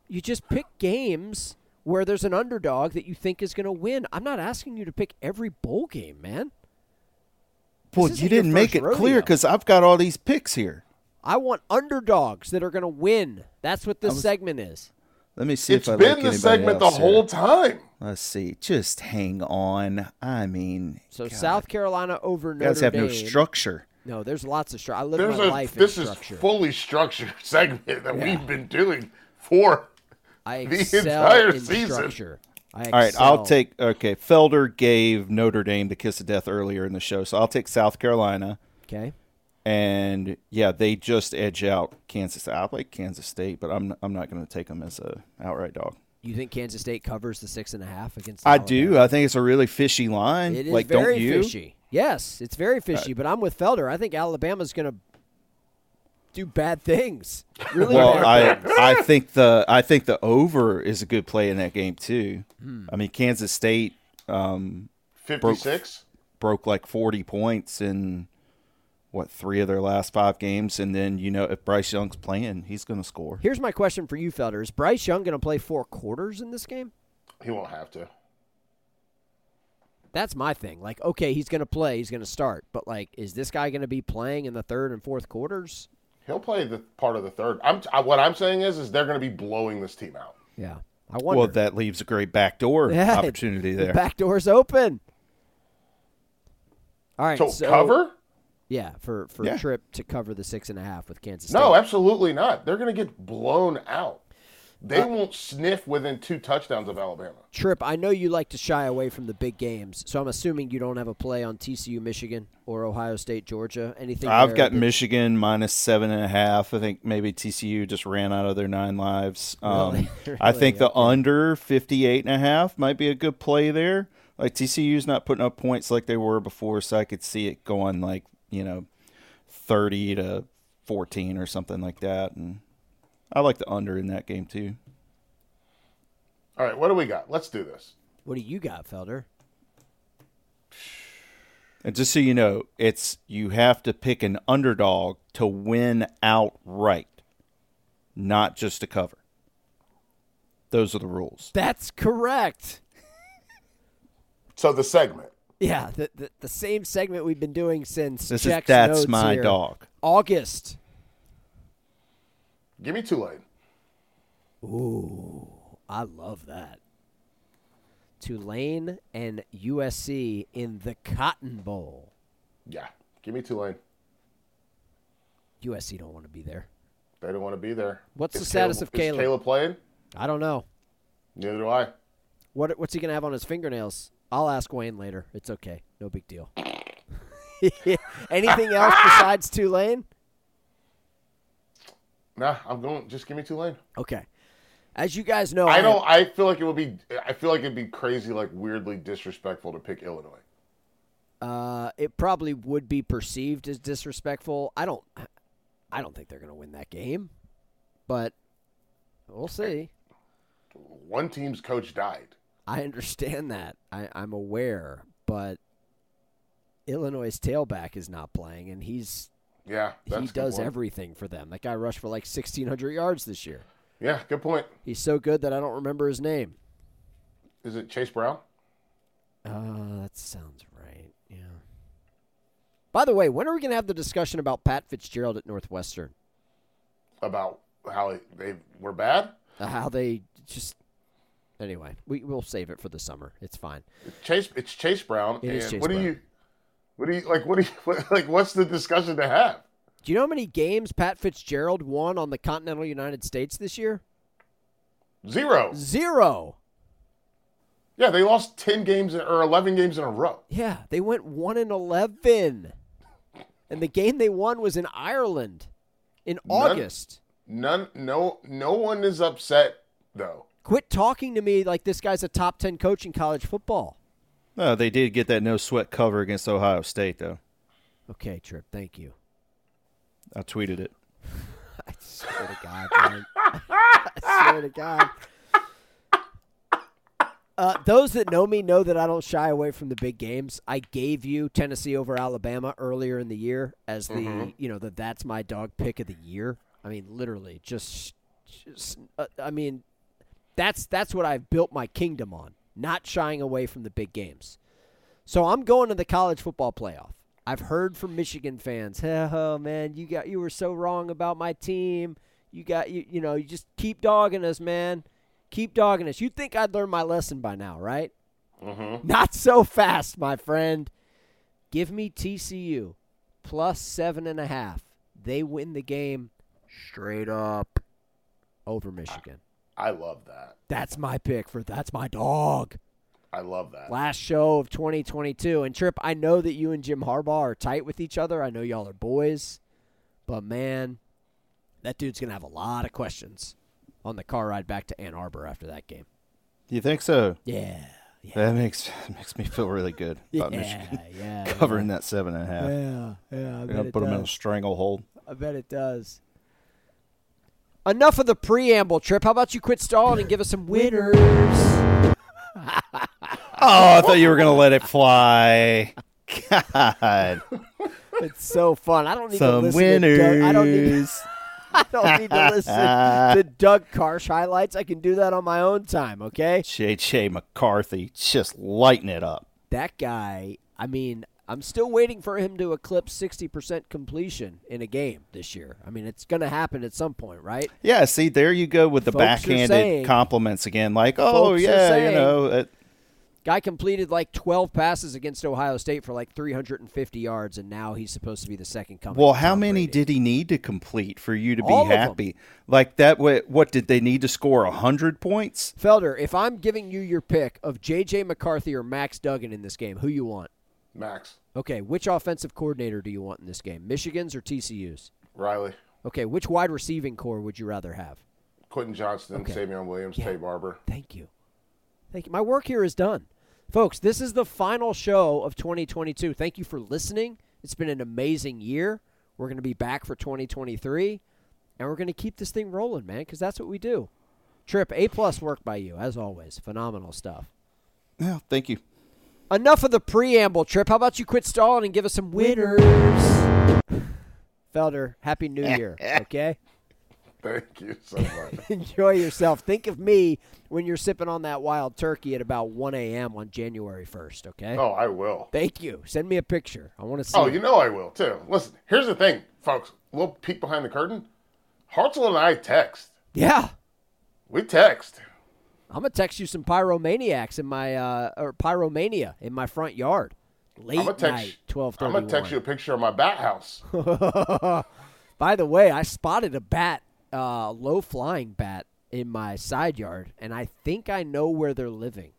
S1: You just pick games where there's an underdog that you think is going to win. I'm not asking you to pick every bowl game, man.
S4: Well, you didn't make it
S1: first
S4: clear because I've got all these picks here.
S1: I want underdogs that are going to win. That's what this
S4: was-
S1: segment is.
S4: Let me see
S2: It's
S4: if I
S2: been
S4: like
S2: the segment the
S4: else
S2: whole
S4: here.
S2: time.
S4: Let's see. Just hang on. I mean,
S1: So
S4: God,
S1: South Carolina over
S4: you
S1: Notre
S4: guys have
S1: Dame.
S4: no structure.
S1: No, there's lots of structure. I live
S2: There's
S1: my
S2: a
S1: life
S2: this
S1: in
S2: is fully structured segment that we've been doing for
S1: I
S2: the
S1: excel
S2: entire
S1: in
S2: season.
S1: structure. I
S4: All right, I'll take. Okay, Felder gave Notre Dame the kiss of death earlier in the show, so I'll take South Carolina.
S1: Okay.
S4: And yeah, they just edge out Kansas. State. I like Kansas State, but I'm I'm not going to take them as a outright dog.
S1: You think Kansas State covers the six and a half against?
S4: I
S1: Alabama?
S4: do. I think it's a really fishy line.
S1: It is
S4: like,
S1: very
S4: don't you? Uh,
S1: fishy. Yes, it's very fishy. but I'm with Felder. I think Alabama's going to do bad things. Really
S4: Well,
S1: bad
S4: I
S1: things.
S4: I think the I think the over is a good play in that game too.
S1: Hmm.
S4: I mean, Kansas State um,
S2: 56.
S4: broke like 40 points in what three of their last five games, and then you know if Bryce Young's playing, he's going to score.
S1: Here's my question for you, Felder: Is Bryce Young going to play four quarters in this game?
S2: He won't have to.
S1: That's my thing. Like, okay, he's going to play, he's going to start, but like, is this guy going to be playing in the third and fourth quarters?
S2: He'll play the part of the third. I'm I, what I'm saying is is they're going to be blowing this team out.
S1: Yeah, I wonder.
S4: Well, that leaves a great backdoor
S1: Yeah,
S4: opportunity
S1: the
S4: there.
S1: back door's open. All right,
S2: So,
S1: so
S2: cover?
S1: Yeah, for for
S4: Yeah.
S1: trip to cover the six and a half with Kansas State.
S2: No, absolutely not. They're going to get blown out. They
S1: Uh,
S2: won't sniff within two touchdowns of Alabama.
S1: Trip, I know you like to shy away from the big games, so I'm assuming you don't have a play on TCU, Michigan, or Ohio State, Georgia. Anything?
S4: I've got
S1: that-
S4: Michigan minus seven and a half. I think maybe TCU just ran out of their nine lives. Um,
S1: Really?
S4: I
S1: Really?
S4: think the under 58 and a half might be a good play there. Like TCU's not putting up points like they were before, so I could see it going like, you know, 30 to 14 or something like that. And I like the under in that game too.
S2: All right, what do we got? Let's do this.
S1: What do you got, Felder?
S4: And just so you know, it's you have to pick an underdog to win outright, not just to cover. Those are the rules.
S1: That's correct.
S2: So the segment.
S1: Yeah, the, the, the same segment we've been doing since
S4: This
S1: Check's
S4: is that's
S1: notes
S4: my
S1: here.
S4: dog.
S1: August.
S2: Give me Tulane.
S1: Ooh, I love that. Tulane and USC in the Cotton Bowl.
S2: Yeah. Give me Tulane.
S1: USC don't want to be there.
S2: They don't want to be there.
S1: What's the
S2: Is
S1: status of
S2: Is
S1: Caleb?
S2: Caleb playing?
S1: I don't know.
S2: Neither do I.
S1: What what's he gonna have on his fingernails? I'll ask Wayne later. It's okay. No big deal. Anything else besides Tulane?
S2: Nah, I'm going. Just give me Tulane.
S1: Okay. As you guys know,
S2: I don't. I feel like it would be. I feel like it'd be crazy, like weirdly disrespectful to pick Illinois.
S1: Uh, it probably would be perceived as disrespectful. I don't. I don't think they're going to win that game, but we'll see.
S2: One team's coach died.
S1: I understand that. I, I'm aware, but Illinois' tailback is not playing, and he's
S2: Yeah, that's
S1: he does
S2: point.
S1: everything for them. That guy rushed for like 1,600 yards this year.
S2: Yeah, good point.
S1: He's so good that I don't remember his name.
S2: Is it Chase Brown?
S1: Uh, that sounds right. Yeah. By the way, when are we going to have the discussion about Pat Fitzgerald at Northwestern?
S2: About how they were bad?
S1: Uh, how they just. Anyway, we we'll save it for the summer. It's fine.
S2: Chase. It's Chase Brown.
S1: It
S2: and
S1: Chase
S2: what do you? What do you like? What do you what, like? What's the discussion to have?
S1: Do you know how many games Pat Fitzgerald won on the continental United States this year?
S2: Zero.
S1: Zero.
S2: Yeah, they lost ten games or eleven games in a row.
S1: Yeah, they went one and eleven, and the game they won was in Ireland in
S2: None-
S1: August.
S2: None. No. No one is upset though.
S1: Quit talking to me like this guy's a top ten coach in college football.
S4: No, they did get that no sweat cover against Ohio State, though.
S1: Okay, Trip. Thank you.
S4: I tweeted it.
S1: I swear to God, man. I swear to God. Uh, those that know me know that I don't shy away from the big games. I gave you Tennessee over Alabama earlier in the year as the you know the that's my dog pick of the year. I mean, literally, just, just uh, I mean, that's that's what I've built my kingdom on, not shying away from the big games. So I'm going to the college football playoff. I've heard from Michigan fans, "Oh man, you got you were so wrong about my team. You got you you know, you just keep dogging us, man. Keep dogging us. You think I'd learn my lesson by now, right?
S2: Mm-hmm.
S1: Not so fast, my friend. Give me TCU plus seven and a half. They win the game straight up over Michigan.
S2: I love that.
S1: That's my pick for that's my dog.
S2: I love that.
S1: Last show of 2022. And Trip, I know that you and Jim Harbaugh are tight with each other. I know y'all are boys. But man, that dude's going to have a lot of questions on the car ride back to Ann Arbor after that game.
S4: You think so?
S1: Yeah. Yeah.
S4: That makes makes me feel really good about
S1: yeah,
S4: Michigan
S1: yeah,
S4: covering that seven and a half.
S1: Yeah, yeah, I
S4: They're
S1: bet
S4: gonna
S1: it
S4: put them in a
S1: does.
S4: stranglehold.
S1: I bet it does. Enough of the preamble, Trip. How about you quit stalling and give us some winners?
S4: Oh, I thought you were gonna let it fly. God,
S1: It's so fun. I don't need to
S4: some
S1: listen to Doug. I don't need.
S4: winners.
S1: I don't need to listen to Doug Karsch highlights. I can do that on my own time. Okay.
S4: JJ McCarthy just lighting it up.
S1: That guy. I mean, I'm still waiting for him to eclipse 60% completion in a game this year. I mean, it's going to happen at some point, right?
S4: Yeah, see, there you go with the
S1: Folks
S4: backhanded
S1: saying-
S4: compliments again. Like, oh yeah,
S1: saying-
S4: you know, uh,
S1: Guy completed like 12 passes against Ohio State for like 350 yards, and now he's supposed to be the second coming.
S4: Well, how many did he need to complete for you to be
S1: All
S4: happy? Like that? What, what did they need to score hundred points?
S1: Felder, if I'm giving you your pick of J.J. McCarthy or Max Duggan in this game, who you want?
S2: Max
S1: Okay, which offensive coordinator do you want in this game? Michigan's or TCU's?
S2: Riley,
S1: Okay, which wide receiving core would you rather have?
S2: Quentin Johnston,
S1: Okay.
S2: Savion Williams,
S1: Yeah.
S2: Taye Barber.
S1: Thank you. Thank you. My work here is done. Folks, this is the final show of 2022. Thank you for listening. It's been an amazing year. We're going to be back for 2023, and we're going to keep this thing rolling, man, because that's what we do. Trip, A plus work by you, as always. Phenomenal stuff.
S4: Yeah, thank you.
S1: Enough of the preamble, Trip. How about you quit stalling and give us some winners? Felder, Happy New Year, okay?
S2: Thank you so much.
S1: Enjoy yourself. Think of me when you're sipping on that wild turkey at about 1 a.m. on January 1st, okay?
S2: oh, I will.
S1: Thank you. Send me a picture. I want to see
S2: Oh,
S1: it.
S2: you know I will too. Listen, here's the thing, folks. A little peek behind the curtain. Hartzell and I text.
S1: Yeah.
S2: We text.
S1: I'm going to text you some pyromaniacs in my, uh, or pyromania in my front yard. Late
S2: I'm gonna text.
S1: night, 1231.
S2: I'm gonna text you a picture of my bat house.
S1: By the way, I spotted a bat, uh, low flying bat in my side yard, and I think I know where they're living.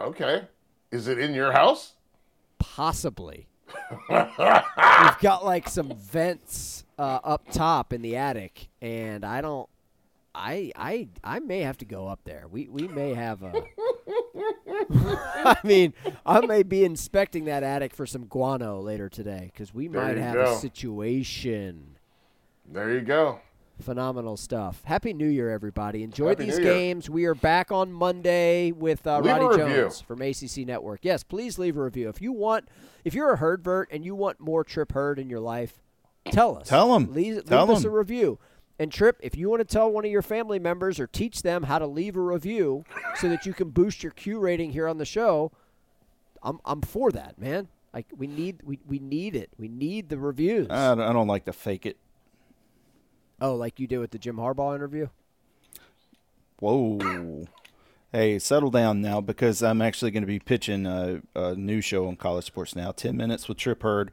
S2: Okay. Is it in your house?
S1: Possibly. We've got like some vents uh, up top in the attic, and I don't. I I I may have to go up there. We we may have a. I mean, I may be inspecting that attic for some guano later today because we
S2: There
S1: might have
S2: go.
S1: a situation.
S2: There you go.
S1: Phenomenal stuff. Happy New Year, everybody. Enjoy
S2: Happy
S1: these
S2: New Year.
S1: games. We are back on Monday with uh, Roddy. Jones from ACC Network. Yes, please leave a review. If you want, if you're a herdvert and you want more Trip Herd in your life, tell us.
S4: Tell 'em.
S1: Leave,
S4: Tell them.
S1: leave us a
S4: 'em.
S1: review. And Trip, if you want to tell one of your family members or teach them how to leave a review so that you can boost your Q rating here on the show, I'm I'm for that, man. Like we need we, we need it. We need the reviews.
S4: I don't, I don't like to fake it.
S1: oh, like you did with the Jim Harbaugh interview.
S4: Whoa. Hey, settle down now because I'm actually going to be pitching a, a new show on College Sports Now, 10 Minutes with Trip Herd,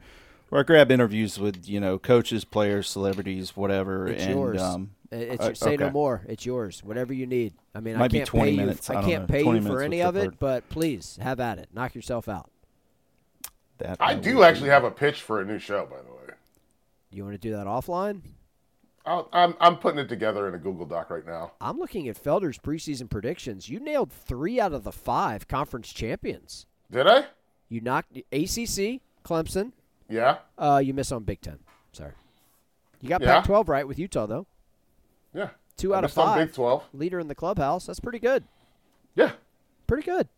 S4: where I grab interviews with, you know, coaches, players, celebrities, whatever.
S1: It's
S4: and,
S1: yours.
S4: Um,
S1: It's
S4: uh,
S1: say no more. It's yours. Whatever you need. I mean, I
S4: Might be
S1: can't
S4: 20
S1: pay
S4: minutes.
S1: you.
S4: I
S1: I can't
S4: know.
S1: pay you for any of it,
S4: Clifford.
S1: but please have at it. Knock yourself out.
S4: That
S2: I
S4: will
S2: do
S4: be-
S2: actually have a pitch for a new show, by the way.
S1: You want to do that offline?
S2: I'll, I'm I'm putting it together in a Google Doc right now.
S1: I'm looking at Felder's preseason predictions. You nailed three out of the five conference champions.
S2: Did I?
S1: You knocked ACC, Clemson.
S2: Yeah.
S1: Uh, you miss on Big Ten. Sorry. You got
S2: Yeah.
S1: Pac-12 right with Utah though.
S2: Yeah.
S1: Two
S2: I
S1: out of five.
S2: Big Twelve.
S1: Leader in the clubhouse. That's pretty good.
S2: Yeah.
S1: pretty good.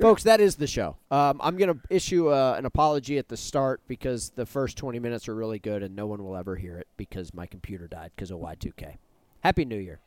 S1: Folks, that is the show. Um, I'm going to issue uh, an apology at the start because the first 20 minutes are really good and no one will ever hear it because my computer died because of Y2K. Happy New Year.